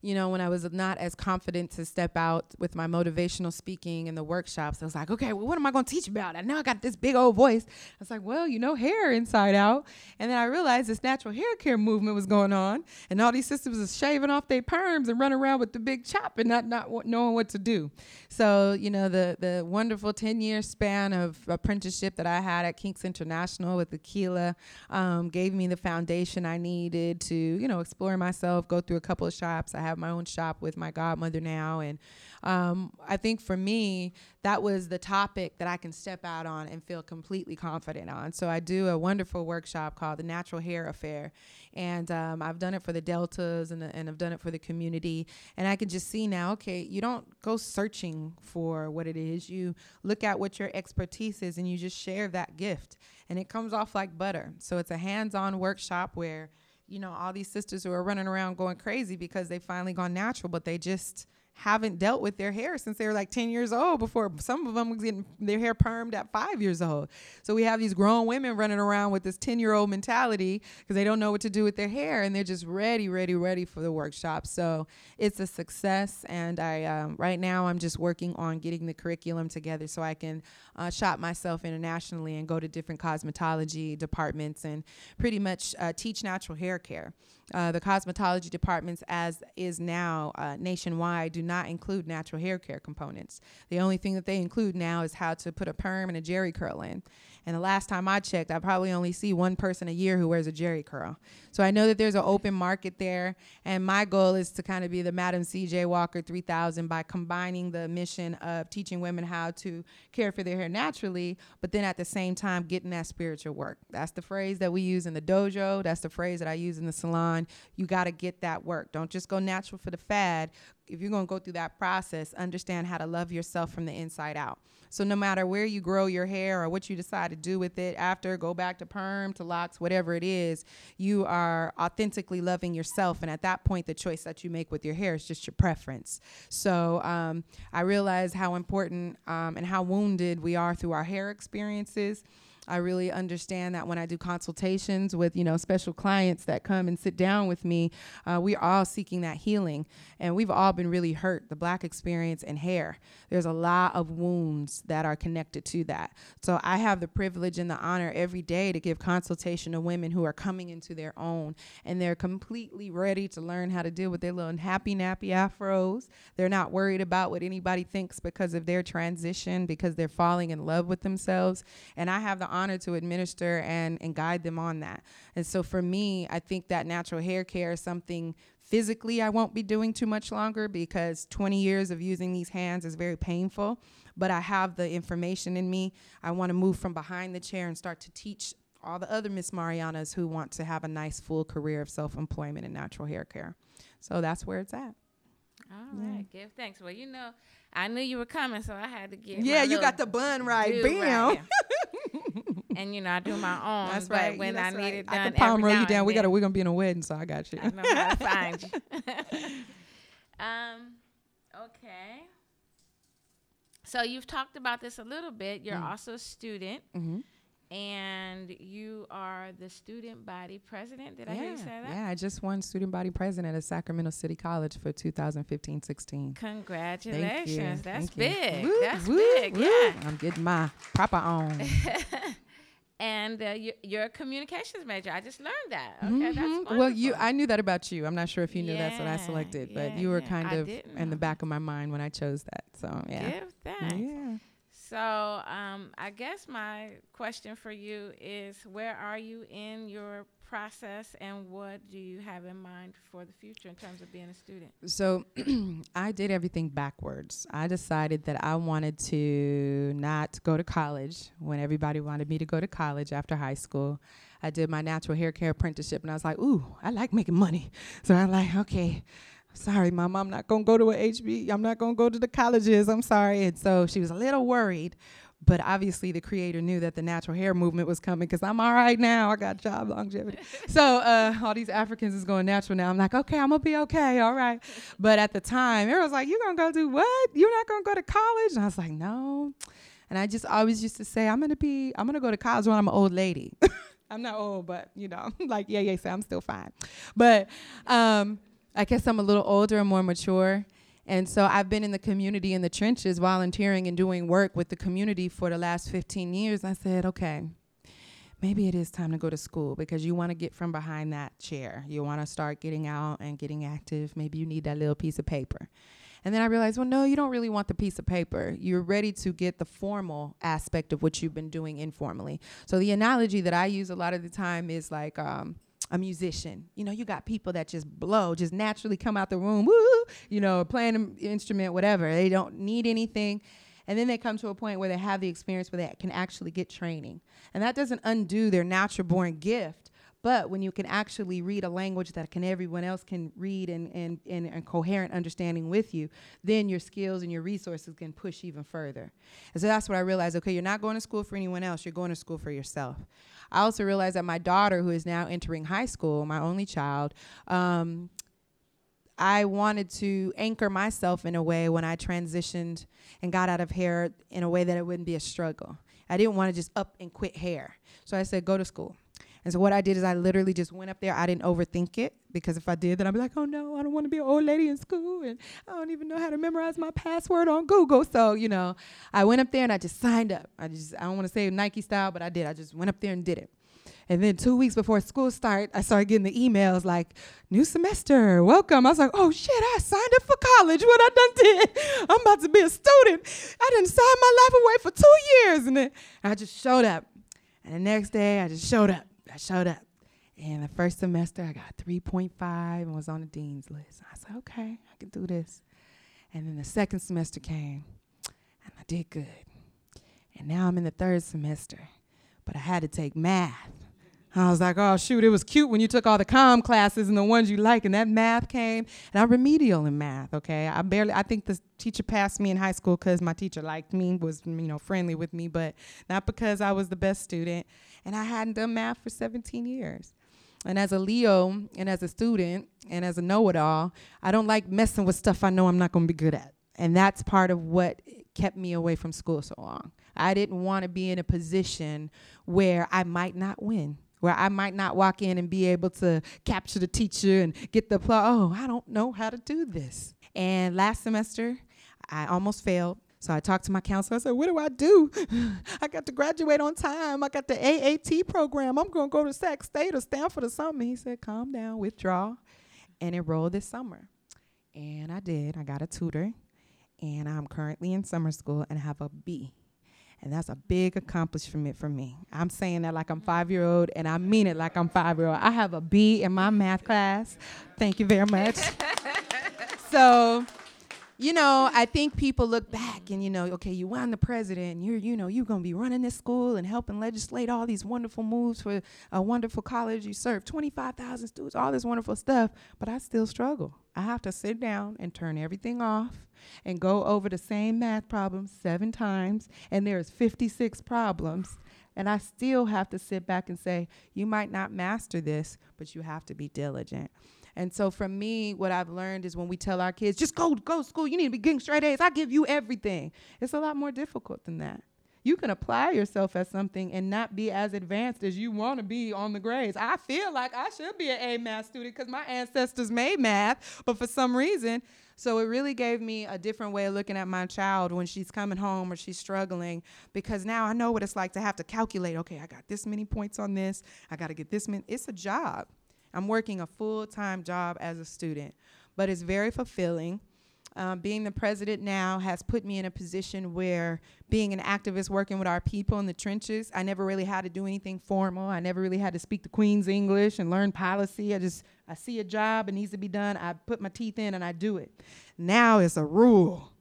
you know, when I was not as confident to step out with my motivational speaking and the workshops, I was like, okay, well, what am I going to teach about? I know I got this big old voice. I was like, well, you know, hair inside out. And then I realized this natural hair care movement was going on, and all these sisters was shaving off their perms and running around with the big chop and not not knowing what to do. So, you know, the the wonderful 10 year span of apprenticeship that I had at Kinks International with Akila um, gave me the foundation I needed to, you know, explore myself, go through a couple of shops. I have my own shop with my godmother now. And um, I think for me, that was the topic that I can step out on and feel completely confident on. So I do a wonderful workshop called the Natural Hair Affair. And um, I've done it for the Deltas and, and I've done it for the community. And I can just see now, okay, you don't go searching for what it is. You look at what your expertise is and you just share that gift. And it comes off like butter. So it's a hands on workshop where you know, all these sisters who are running around going crazy because they finally gone natural, but they just haven't dealt with their hair since they were like 10 years old before some of them was getting their hair permed at five years old. So we have these grown women running around with this 10 year old mentality because they don't know what to do with their hair and they're just ready, ready, ready for the workshop. So it's a success. And I, um, right now, I'm just working on getting the curriculum together so I can uh, shop myself internationally and go to different cosmetology departments and pretty much uh, teach natural hair care. Uh, the cosmetology departments, as is now uh, nationwide, do not include natural hair care components. The only thing that they include now is how to put a perm and a Jheri curl in. And the last time I checked, I probably only see one person a year who wears a Jheri curl. So I know that there's an open market there. And my goal is to kind of be the Madam C.J. Walker 3000 by combining the mission of teaching women how to care for their hair naturally, but then at the same time getting that spiritual work. That's the phrase that we use in the dojo. That's the phrase that I use in the salon. You got to get that work. Don't just go natural for the fad. If you're going to go through that process, understand how to love yourself from the inside out. So no matter where you grow your hair or what you decide to do with it after, go back to perm, to locks, whatever it is, you are authentically loving yourself. And at that point, the choice that you make with your hair is just your preference. So um, I realize how important um, and how wounded we are through our hair experiences. I really understand that when I do consultations with you know special clients that come and sit down with me, uh, we're all seeking that healing, and we've all been really hurt. The black experience and hair, there's a lot of wounds that are connected to that. So I have the privilege and the honor every day to give consultation to women who are coming into their own, and they're completely ready to learn how to deal with their little happy nappy afros. They're not worried about what anybody thinks because of their transition, because they're falling in love with themselves, and I have the honor to administer and, and guide them on that. And so for me, I think that natural hair care is something physically I won't be doing too much longer because 20 years of using these hands is very painful. But I have the information in me. I want to move from behind the chair and start to teach all the other Miss Mariannas who want to have a nice full career of self employment in natural hair care. So that's where it's at. All right, yeah. give thanks. Well, you know, I knew you were coming, so I had to get. Yeah, you got the bun right. Bam. Right and you know I do my own. That's right. But when I right. need it done, I can palm roll you down. We gotta we're gonna be in a wedding, so I got you. I know how to find you. um, okay. So you've talked about this a little bit. You're mm. also a student. Mm-hmm and you are the student body president. Did yeah, I hear you say that? Yeah, I just won student body president at Sacramento City College for 2015-16. Congratulations! That's Thank big. Woo, That's woo, big. Woo. Yeah, I'm getting my proper on. and uh, you, you're a communications major. I just learned that. Okay, mm-hmm. that's wonderful. Well, you, I knew that about you. I'm not sure if you knew yeah, that's what I selected, but yeah, you were kind of in the back of my mind when I chose that. So yeah. Give thanks. Yeah. So um, I guess my question for you is, where are you in your process, and what do you have in mind for the future in terms of being a student? So I did everything backwards. I decided that I wanted to not go to college when everybody wanted me to go to college after high school. I did my natural hair care apprenticeship, and I was like, "Ooh, I like making money." So I'm like, "Okay." Sorry, mom, I'm not going to go to a HB. I'm not going to go to the colleges. I'm sorry. And so she was a little worried. But obviously, the creator knew that the natural hair movement was coming because I'm all right now. I got job longevity. so uh, all these Africans is going natural now. I'm like, okay, I'm gonna be okay, all right. But at the time, it was like, you're gonna go do what? You're not gonna go to college? And I was like, no. And I just always used to say, I'm gonna be, I'm gonna go to college when I'm an old lady. I'm not old, but you know, like yeah, yeah, so I'm still fine. But um, I guess I'm a little older and more mature. And so I've been in the community in the trenches volunteering and doing work with the community for the last 15 years. I said, okay, maybe it is time to go to school because you want to get from behind that chair. You want to start getting out and getting active. Maybe you need that little piece of paper. And then I realized, well, no, you don't really want the piece of paper. You're ready to get the formal aspect of what you've been doing informally. So the analogy that I use a lot of the time is like, um, a musician. You know, you got people that just blow, just naturally come out the room, woo, you know, playing an instrument, whatever. They don't need anything. And then they come to a point where they have the experience where they can actually get training. And that doesn't undo their natural born gift. But when you can actually read a language that can everyone else can read and, and, and, and coherent understanding with you, then your skills and your resources can push even further. And so that's what I realized. Okay, you're not going to school for anyone else, you're going to school for yourself. I also realized that my daughter, who is now entering high school, my only child, um, I wanted to anchor myself in a way when I transitioned and got out of hair in a way that it wouldn't be a struggle. I didn't want to just up and quit hair. So I said, go to school. And so what I did is I literally just went up there. I didn't overthink it because if I did, then I'd be like, oh no, I don't want to be an old lady in school and I don't even know how to memorize my password on Google. So, you know, I went up there and I just signed up. I just, I don't want to say Nike style, but I did. I just went up there and did it. And then two weeks before school start, I started getting the emails like, new semester, welcome. I was like, oh shit, I signed up for college. What I done did. I'm about to be a student. I didn't sign my life away for two years. And then I just showed up. And the next day, I just showed up. Showed up. And the first semester, I got 3.5 and was on the dean's list. I said, okay, I can do this. And then the second semester came, and I did good. And now I'm in the third semester, but I had to take math. I was like, oh, shoot, it was cute when you took all the com classes and the ones you like, and that math came. And I'm remedial in math, okay? I barely, I think the teacher passed me in high school because my teacher liked me, was, you know, friendly with me, but not because I was the best student. And I hadn't done math for 17 years. And as a Leo and as a student and as a know it all, I don't like messing with stuff I know I'm not going to be good at. And that's part of what kept me away from school so long. I didn't want to be in a position where I might not win where I might not walk in and be able to capture the teacher and get the applause. Oh, I don't know how to do this. And last semester, I almost failed. So I talked to my counselor. I said, What do I do? I got to graduate on time. I got the AAT program. I'm going to go to Sac State or Stanford or something. He said, Calm down, withdraw, and enroll this summer. And I did. I got a tutor, and I'm currently in summer school and have a B and that's a big accomplishment for me. I'm saying that like I'm mm-hmm. five year old, and I mean it like I'm five year old. I have a B in my math class. Thank you very much. so, you know, I think people look back and you know, okay, you won the president, and you're, you know, you're gonna be running this school and helping legislate all these wonderful moves for a wonderful college. You serve 25,000 students, all this wonderful stuff, but I still struggle. I have to sit down and turn everything off and go over the same math problems seven times, and there's 56 problems, and I still have to sit back and say, you might not master this, but you have to be diligent. And so for me, what I've learned is when we tell our kids, just go, go to school, you need to be getting straight A's, I give you everything. It's a lot more difficult than that. You can apply yourself at something and not be as advanced as you want to be on the grades. I feel like I should be an A math student because my ancestors made math, but for some reason, so it really gave me a different way of looking at my child when she's coming home or she's struggling because now I know what it's like to have to calculate, okay, I got this many points on this, I got to get this many. It's a job. I'm working a full time job as a student, but it's very fulfilling. Um, being the president now has put me in a position where being an activist working with our people in the trenches, I never really had to do anything formal. I never really had to speak the Queen's English and learn policy. I just, I see a job, it needs to be done, I put my teeth in and I do it. Now it's a rule.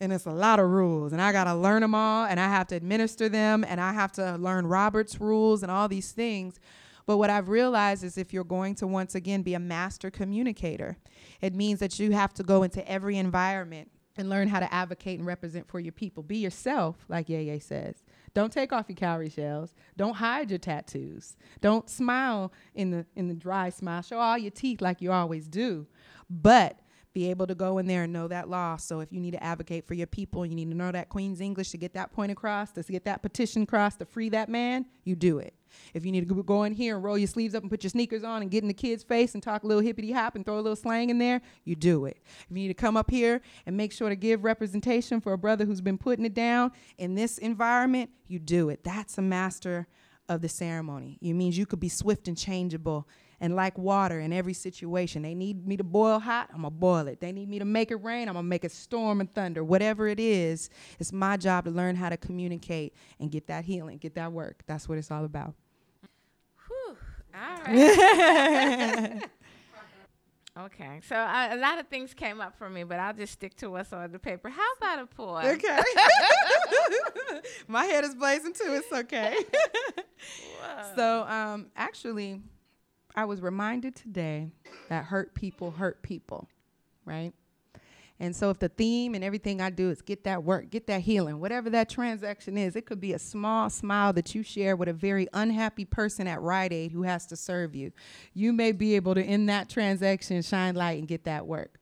And it's a lot of rules, and I gotta learn them all, and I have to administer them, and I have to learn Robert's rules and all these things. But what I've realized is if you're going to once again be a master communicator, it means that you have to go into every environment and learn how to advocate and represent for your people. Be yourself, like Yeye says. Don't take off your cowrie shells. Don't hide your tattoos. Don't smile in the in the dry smile. Show all your teeth like you always do. But be able to go in there and know that law. So if you need to advocate for your people, you need to know that Queen's English to get that point across, to get that petition across, to free that man, you do it. If you need to go in here and roll your sleeves up and put your sneakers on and get in the kid's face and talk a little hippity hop and throw a little slang in there, you do it. If you need to come up here and make sure to give representation for a brother who's been putting it down in this environment, you do it. That's a master of the ceremony. It means you could be swift and changeable and like water in every situation. They need me to boil hot, I'm gonna boil it. They need me to make it rain, I'm gonna make it storm and thunder. Whatever it is, it's my job to learn how to communicate and get that healing, get that work. That's what it's all about. All right. Okay, so uh, a lot of things came up for me, but I'll just stick to what's on the paper. How about a poem? Okay. My head is blazing too. It's okay. so, um, actually, I was reminded today that hurt people hurt people, right? And so, if the theme and everything I do is get that work, get that healing, whatever that transaction is, it could be a small smile that you share with a very unhappy person at Rite Aid who has to serve you. You may be able to, in that transaction, shine light and get that work.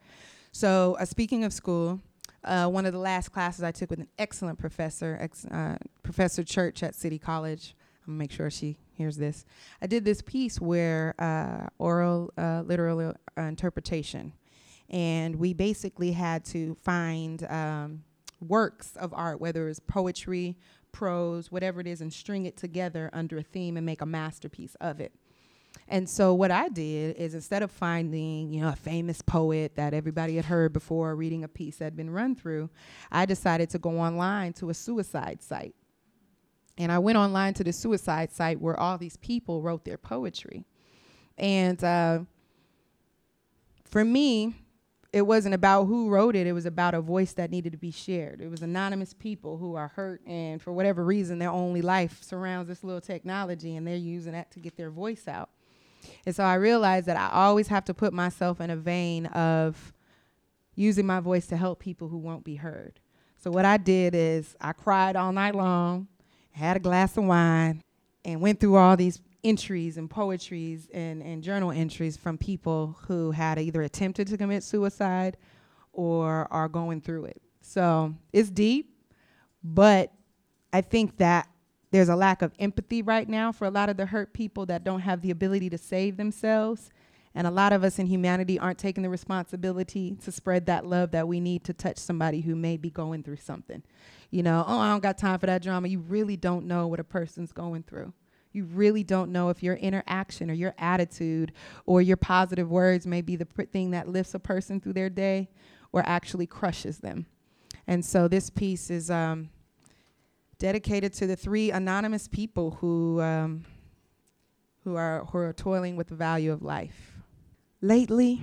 So, uh, speaking of school, uh, one of the last classes I took with an excellent professor, ex- uh, Professor Church at City College. I'm gonna make sure she hears this. I did this piece where uh, oral uh, literal interpretation and we basically had to find um, works of art, whether it's poetry, prose, whatever it is, and string it together under a theme and make a masterpiece of it. And so what I did is instead of finding, you know, a famous poet that everybody had heard before reading a piece that had been run through, I decided to go online to a suicide site. And I went online to the suicide site where all these people wrote their poetry. And uh, for me, it wasn't about who wrote it, it was about a voice that needed to be shared. It was anonymous people who are hurt and for whatever reason their only life surrounds this little technology and they're using that to get their voice out. And so I realized that I always have to put myself in a vein of using my voice to help people who won't be heard. So what I did is I cried all night long, had a glass of wine, and went through all these entries and poetries and, and journal entries from people who had either attempted to commit suicide or are going through it. So it's deep, but I think that there's a lack of empathy right now for a lot of the hurt people that don't have the ability to save themselves. And a lot of us in humanity aren't taking the responsibility to spread that love that we need to touch somebody who may be going through something. You know, oh, I don't got time for that drama. You really don't know what a person's going through you really don't know if your interaction or your attitude or your positive words may be the pr- thing that lifts a person through their day or actually crushes them. And so this piece is um, dedicated to the three anonymous people who, um, who, are, who are toiling with the value of life. Lately,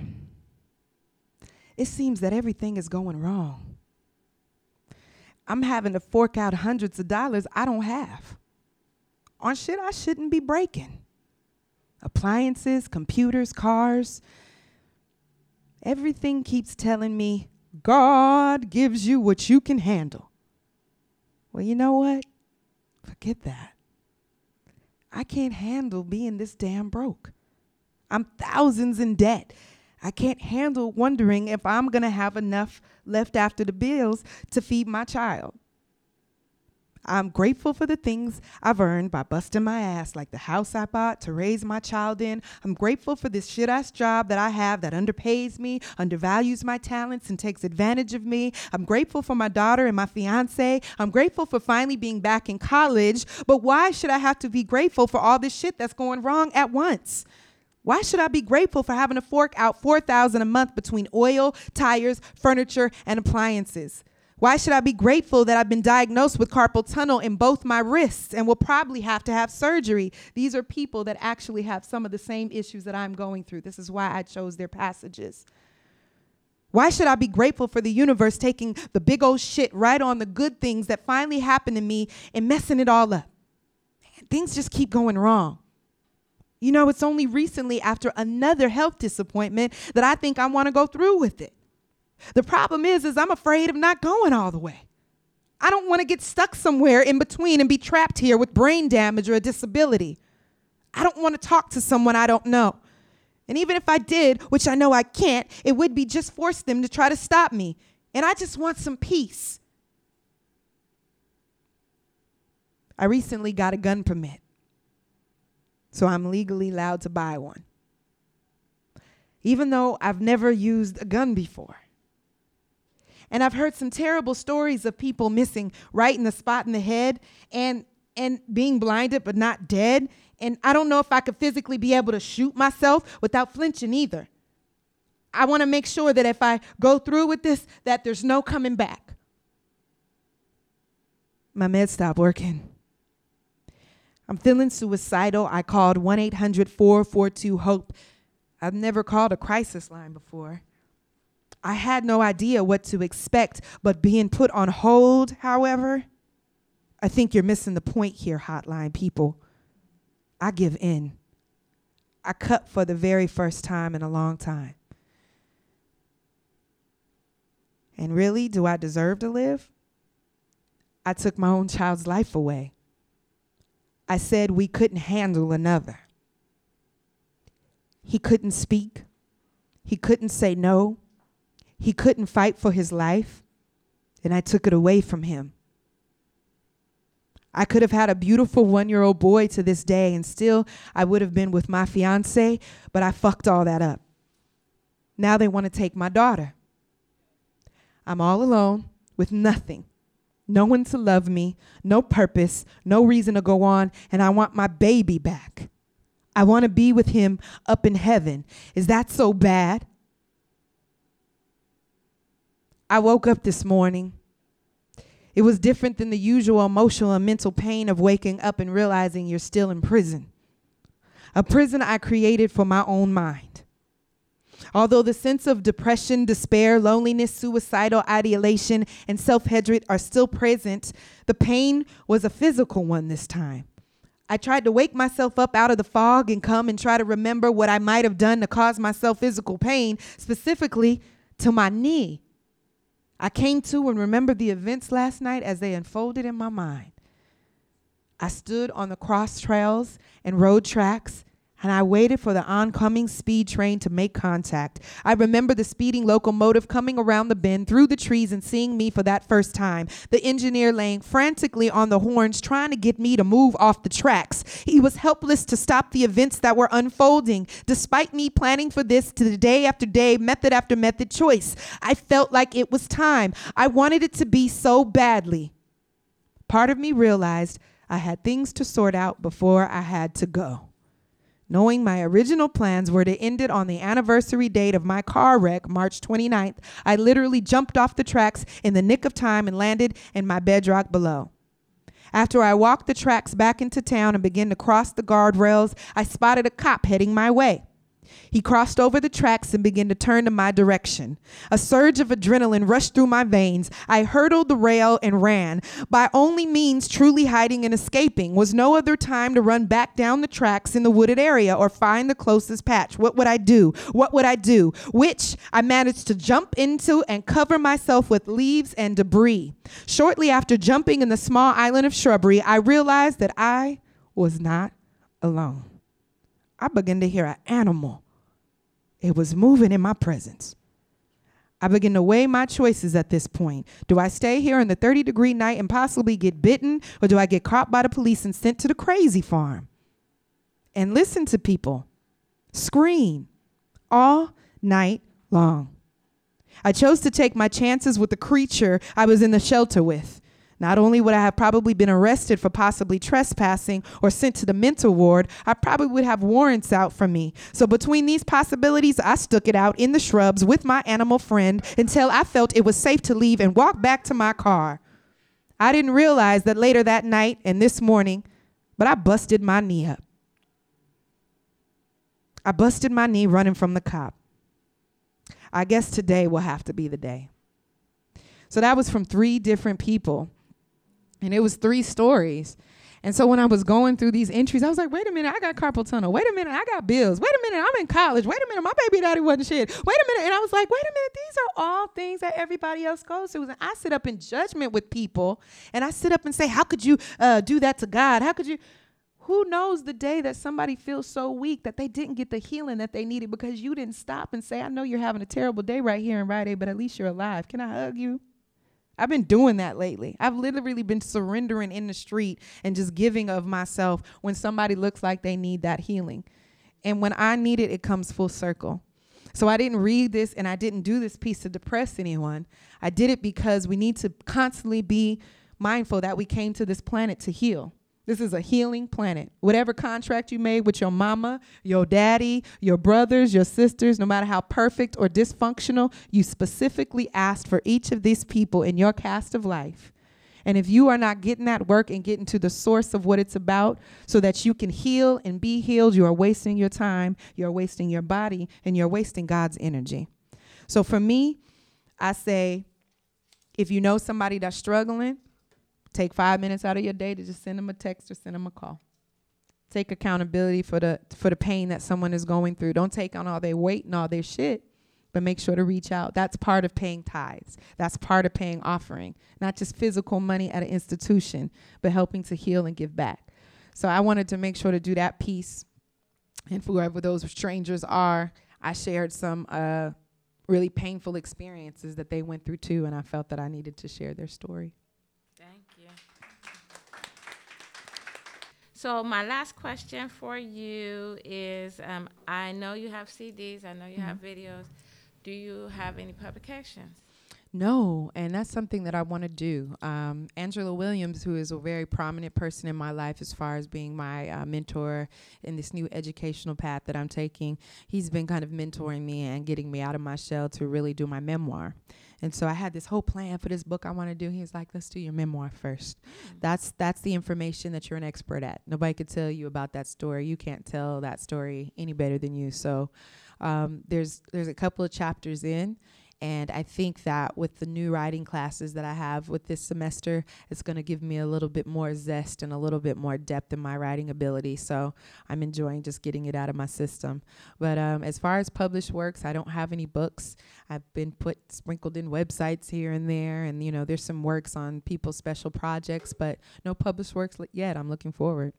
it seems that everything is going wrong. I'm having to fork out hundreds of dollars I don't have on shit I shouldn't be breaking. Appliances, computers, cars. Everything keeps telling me God gives you what you can handle. Well, you know what? Forget that. I can't handle being this damn broke. I'm thousands in debt. I can't handle wondering if I'm going to have enough left after the bills to feed my child. I'm grateful for the things I've earned by busting my ass, like the house I bought to raise my child in. I'm grateful for this shit ass job that I have that underpays me, undervalues my talents, and takes advantage of me. I'm grateful for my daughter and my fiance. I'm grateful for finally being back in college. But why should I have to be grateful for all this shit that's going wrong at once? Why should I be grateful for having to fork out 4000 a month between oil, tires, furniture, and appliances? Why should I be grateful that I've been diagnosed with carpal tunnel in both my wrists and will probably have to have surgery? These are people that actually have some of the same issues that I'm going through. This is why I chose their passages. Why should I be grateful for the universe taking the big old shit right on the good things that finally happened to me and messing it all up? Man, things just keep going wrong. You know, it's only recently after another health disappointment that I think I want to go through with it. The problem is, is I'm afraid of not going all the way. I don't want to get stuck somewhere in between and be trapped here with brain damage or a disability. I don't want to talk to someone I don't know. And even if I did, which I know I can't, it would be just force them to try to stop me. And I just want some peace. I recently got a gun permit, so I'm legally allowed to buy one. Even though I've never used a gun before. And I've heard some terrible stories of people missing right in the spot in the head and and being blinded but not dead. And I don't know if I could physically be able to shoot myself without flinching either. I want to make sure that if I go through with this that there's no coming back. My meds stopped working. I'm feeling suicidal. I called 1 800 442 HOPE. I've never called a crisis line before. I had no idea what to expect, but being put on hold, however, I think you're missing the point here, hotline people. I give in. I cut for the very first time in a long time. And really, do I deserve to live? I took my own child's life away. I said we couldn't handle another. He couldn't speak. He couldn't say no. He couldn't fight for his life. And I took it away from him. I could have had a beautiful one year old boy to this day, and still I would have been with my fiance, but I fucked all that up. Now they want to take my daughter. I'm all alone with nothing. No one to love me, no purpose, no reason to go on, and I want my baby back. I want to be with him up in heaven. Is that so bad? I woke up this morning. It was different than the usual emotional and mental pain of waking up and realizing you're still in prison. A prison I created for my own mind. Although the sense of depression, despair, loneliness, suicidal ideation, and self hatred are still present, the pain was a physical one this time. I tried to wake myself up out of the fog and come and try to remember what I might have done to cause myself physical pain, specifically to my knee. I came to and remembered the events last night as they unfolded in my mind. I stood on the cross trails and road tracks and I waited for the oncoming speed train to make contact. I remember the speeding locomotive coming around the bend through the trees and seeing me for that first time. The engineer laying frantically on the horns, trying to get me to move off the tracks. He was helpless to stop the events that were unfolding. Despite me planning for this to the day after day, method after method choice, I felt like it was time. I wanted it to be so badly. Part of me realized I had things to sort out before I had to go. Knowing my original plans were to end it on the anniversary date of my car wreck, March 29th, I literally jumped off the tracks in the nick of time and landed in my bedrock below. After I walked the tracks back into town and began to cross the guardrails, I spotted a cop heading my way. He crossed over the tracks and began to turn in my direction. A surge of adrenaline rushed through my veins. I hurdled the rail and ran. By only means truly hiding and escaping was no other time to run back down the tracks in the wooded area or find the closest patch. What would I do? What would I do? Which I managed to jump into and cover myself with leaves and debris. Shortly after jumping in the small island of shrubbery, I realized that I was not alone. I began to hear an animal. It was moving in my presence. I begin to weigh my choices at this point. Do I stay here in the 30 degree night and possibly get bitten, or do I get caught by the police and sent to the crazy farm? And listen to people scream all night long. I chose to take my chances with the creature I was in the shelter with. Not only would I have probably been arrested for possibly trespassing or sent to the mental ward, I probably would have warrants out for me. So between these possibilities, I stuck it out in the shrubs with my animal friend until I felt it was safe to leave and walk back to my car. I didn't realize that later that night and this morning, but I busted my knee up. I busted my knee running from the cop. I guess today will have to be the day. So that was from three different people and it was three stories. And so when I was going through these entries, I was like, wait a minute, I got carpal tunnel. Wait a minute, I got bills. Wait a minute, I'm in college. Wait a minute, my baby daddy wasn't shit. Wait a minute. And I was like, wait a minute, these are all things that everybody else goes through. And I sit up in judgment with people and I sit up and say, how could you uh, do that to God? How could you? Who knows the day that somebody feels so weak that they didn't get the healing that they needed because you didn't stop and say, I know you're having a terrible day right here in Rite Aid, but at least you're alive. Can I hug you? I've been doing that lately. I've literally been surrendering in the street and just giving of myself when somebody looks like they need that healing. And when I need it, it comes full circle. So I didn't read this and I didn't do this piece to depress anyone. I did it because we need to constantly be mindful that we came to this planet to heal. This is a healing planet. Whatever contract you made with your mama, your daddy, your brothers, your sisters, no matter how perfect or dysfunctional, you specifically asked for each of these people in your cast of life. And if you are not getting that work and getting to the source of what it's about so that you can heal and be healed, you are wasting your time, you're wasting your body, and you're wasting God's energy. So for me, I say if you know somebody that's struggling, Take five minutes out of your day to just send them a text or send them a call. Take accountability for the for the pain that someone is going through. Don't take on all their weight and all their shit. but make sure to reach out. That's part of paying tithes. That's part of paying offering, not just physical money at an institution, but helping to heal and give back. So I wanted to make sure to do that piece. And for whoever those strangers are, I shared some uh, really painful experiences that they went through too, and I felt that I needed to share their story. Thank you. So my last question for you is: um, I know you have CDs, I know you have videos. Do you have any publications? No, and that's something that I want to do. Um, Angela Williams, who is a very prominent person in my life as far as being my uh, mentor in this new educational path that I'm taking, he's been kind of mentoring me and getting me out of my shell to really do my memoir. And so I had this whole plan for this book I want to do. He was like, "Let's do your memoir first. That's that's the information that you're an expert at. Nobody could tell you about that story. You can't tell that story any better than you." So um, there's there's a couple of chapters in, and I think that with the new writing classes that I have with this semester, it's going to give me a little bit more zest and a little bit more depth in my writing ability. So I'm enjoying just getting it out of my system. But um, as far as published works, I don't have any books. I've been put sprinkled in websites here and there, and you know, there's some works on people's special projects, but no published works yet. I'm looking forward.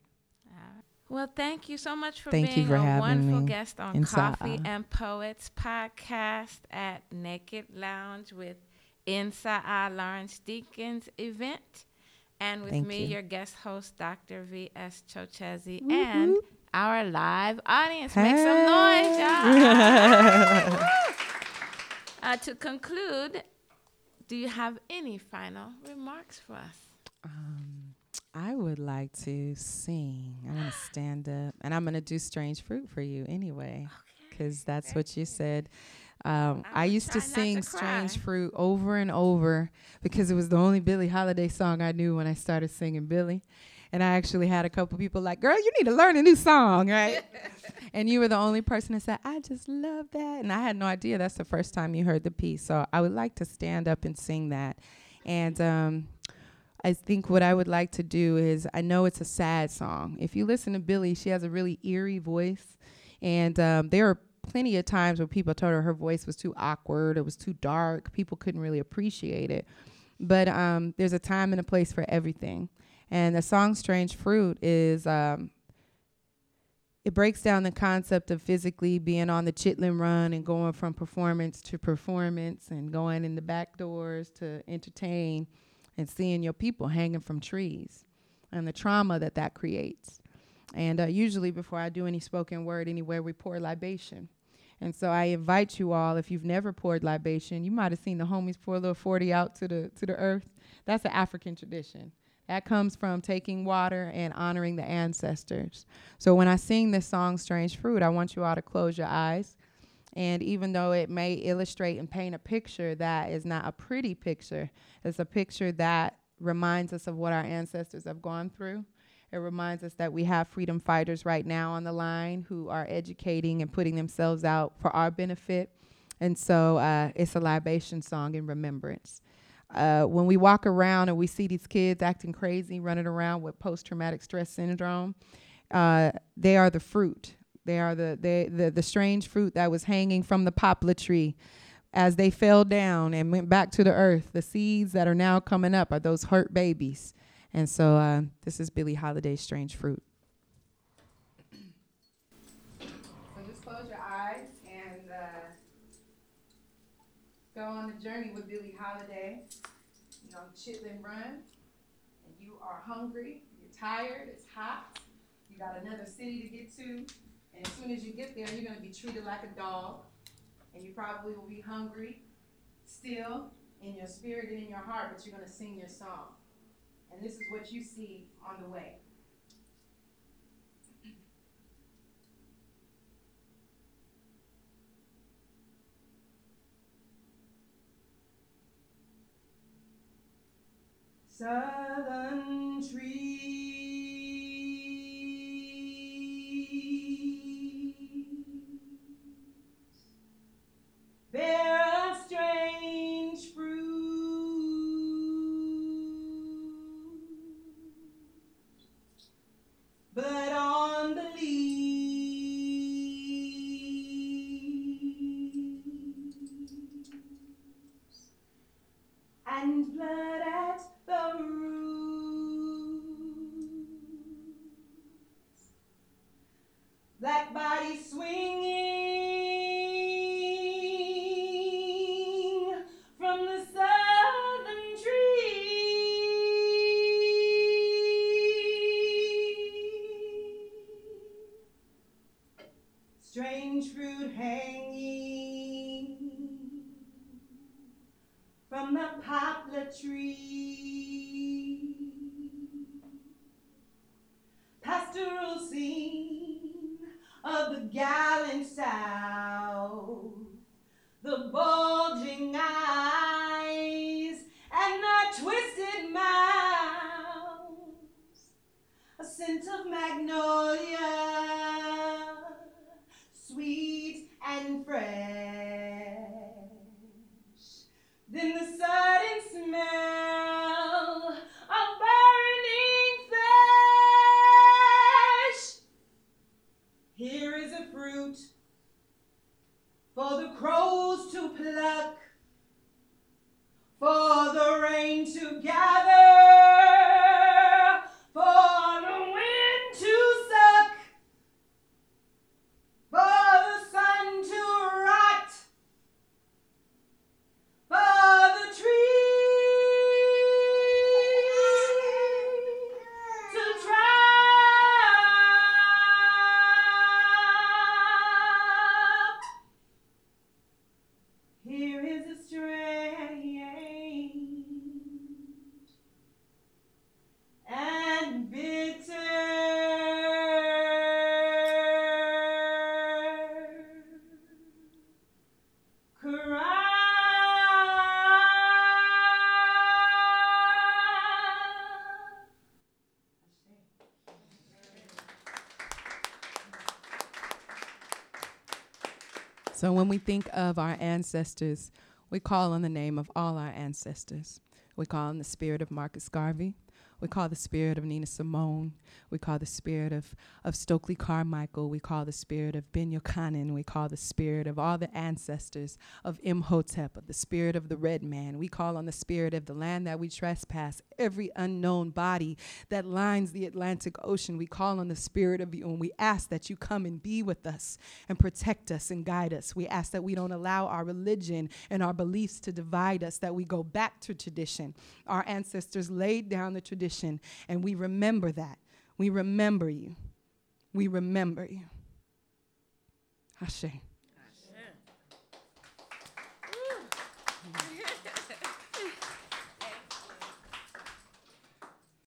Well, thank you so much for thank being for a wonderful guest on Inside. Coffee and Poets podcast at Naked Lounge with Inside Lawrence Deacons event. And with Thank me, you. your guest host, Dr. V.S. Chochezi, and our live audience. Make some noise, y'all. uh, to conclude, do you have any final remarks for us? Um, I would like to sing. I want to stand up, and I'm going to do "Strange Fruit" for you anyway, because that's what you said. Um, I'ma used to not to sing "Strange. Fruit" over and over because it was the only Billie Holiday song I knew when I started singing Billie. And I actually had a couple people like, "Girl, you need to learn a new song, right?" and you were the only person that said, "I just love that," and I had no idea that's the first time you heard the piece. So I would like to stand up and sing that, and. Um, I think what I would like to do is I know it's a sad song. If you listen to Billie, she has a really eerie voice, and um, there are plenty of times where people told her her voice was too awkward, it was too dark, people couldn't really appreciate it. But um, there's a time and a place for everything, and the song "Strange Fruit" is. Um, it breaks down the concept of physically being on the chitlin run and going from performance to performance and going in the back doors to entertain and seeing your people hanging from trees and the trauma that that creates. And uh, usually, before I do any spoken word anywhere, we pour libation. And so I invite you all, if you've never poured libation, you might have seen the homies pour a little 40 out to the, to the earth. That's an African tradition. That comes from taking water and honoring the ancestors. So when I sing this song, Strange Fruit, I want you all to close your eyes. And even though it may illustrate and paint a picture that is not a pretty picture, it's a picture that reminds us of what our ancestors have gone through. It reminds us that we have freedom fighters right now on the line who are educating and putting themselves out for our benefit. And so uh, it's a libation song in remembrance. Uh, when we walk around and we see these kids acting crazy, running around with post traumatic stress syndrome, uh, they are the fruit. They are the, they, the the strange fruit that was hanging from the poplar tree as they fell down and went back to the earth. The seeds that are now coming up are those hurt babies. And so uh, this is Billie Holiday's Strange Fruit. So just close your eyes and uh, go on the journey with Billie Holiday. You're on Chitlin Run, and you are hungry, you're tired, it's hot, you got another city to get to, and as soon as you get there, you're gonna be treated like a dog, and you probably will be hungry still in your spirit and in your heart, but you're gonna sing your song. And this is what you see on the way. Southern trees bear when we think of our ancestors, we call on the name of all our ancestors. We call on the spirit of Marcus Garvey. We call the spirit of Nina Simone. We call the spirit of, of Stokely Carmichael. We call the spirit of Ben-Jochannan. We call the spirit of all the ancestors of Imhotep, of the spirit of the red man. We call on the spirit of the land that we trespass, every unknown body that lines the Atlantic Ocean. We call on the spirit of you and we ask that you come and be with us and protect us and guide us. We ask that we don't allow our religion and our beliefs to divide us, that we go back to tradition. Our ancestors laid down the tradition and we remember that. We remember you. We remember you. Ashe.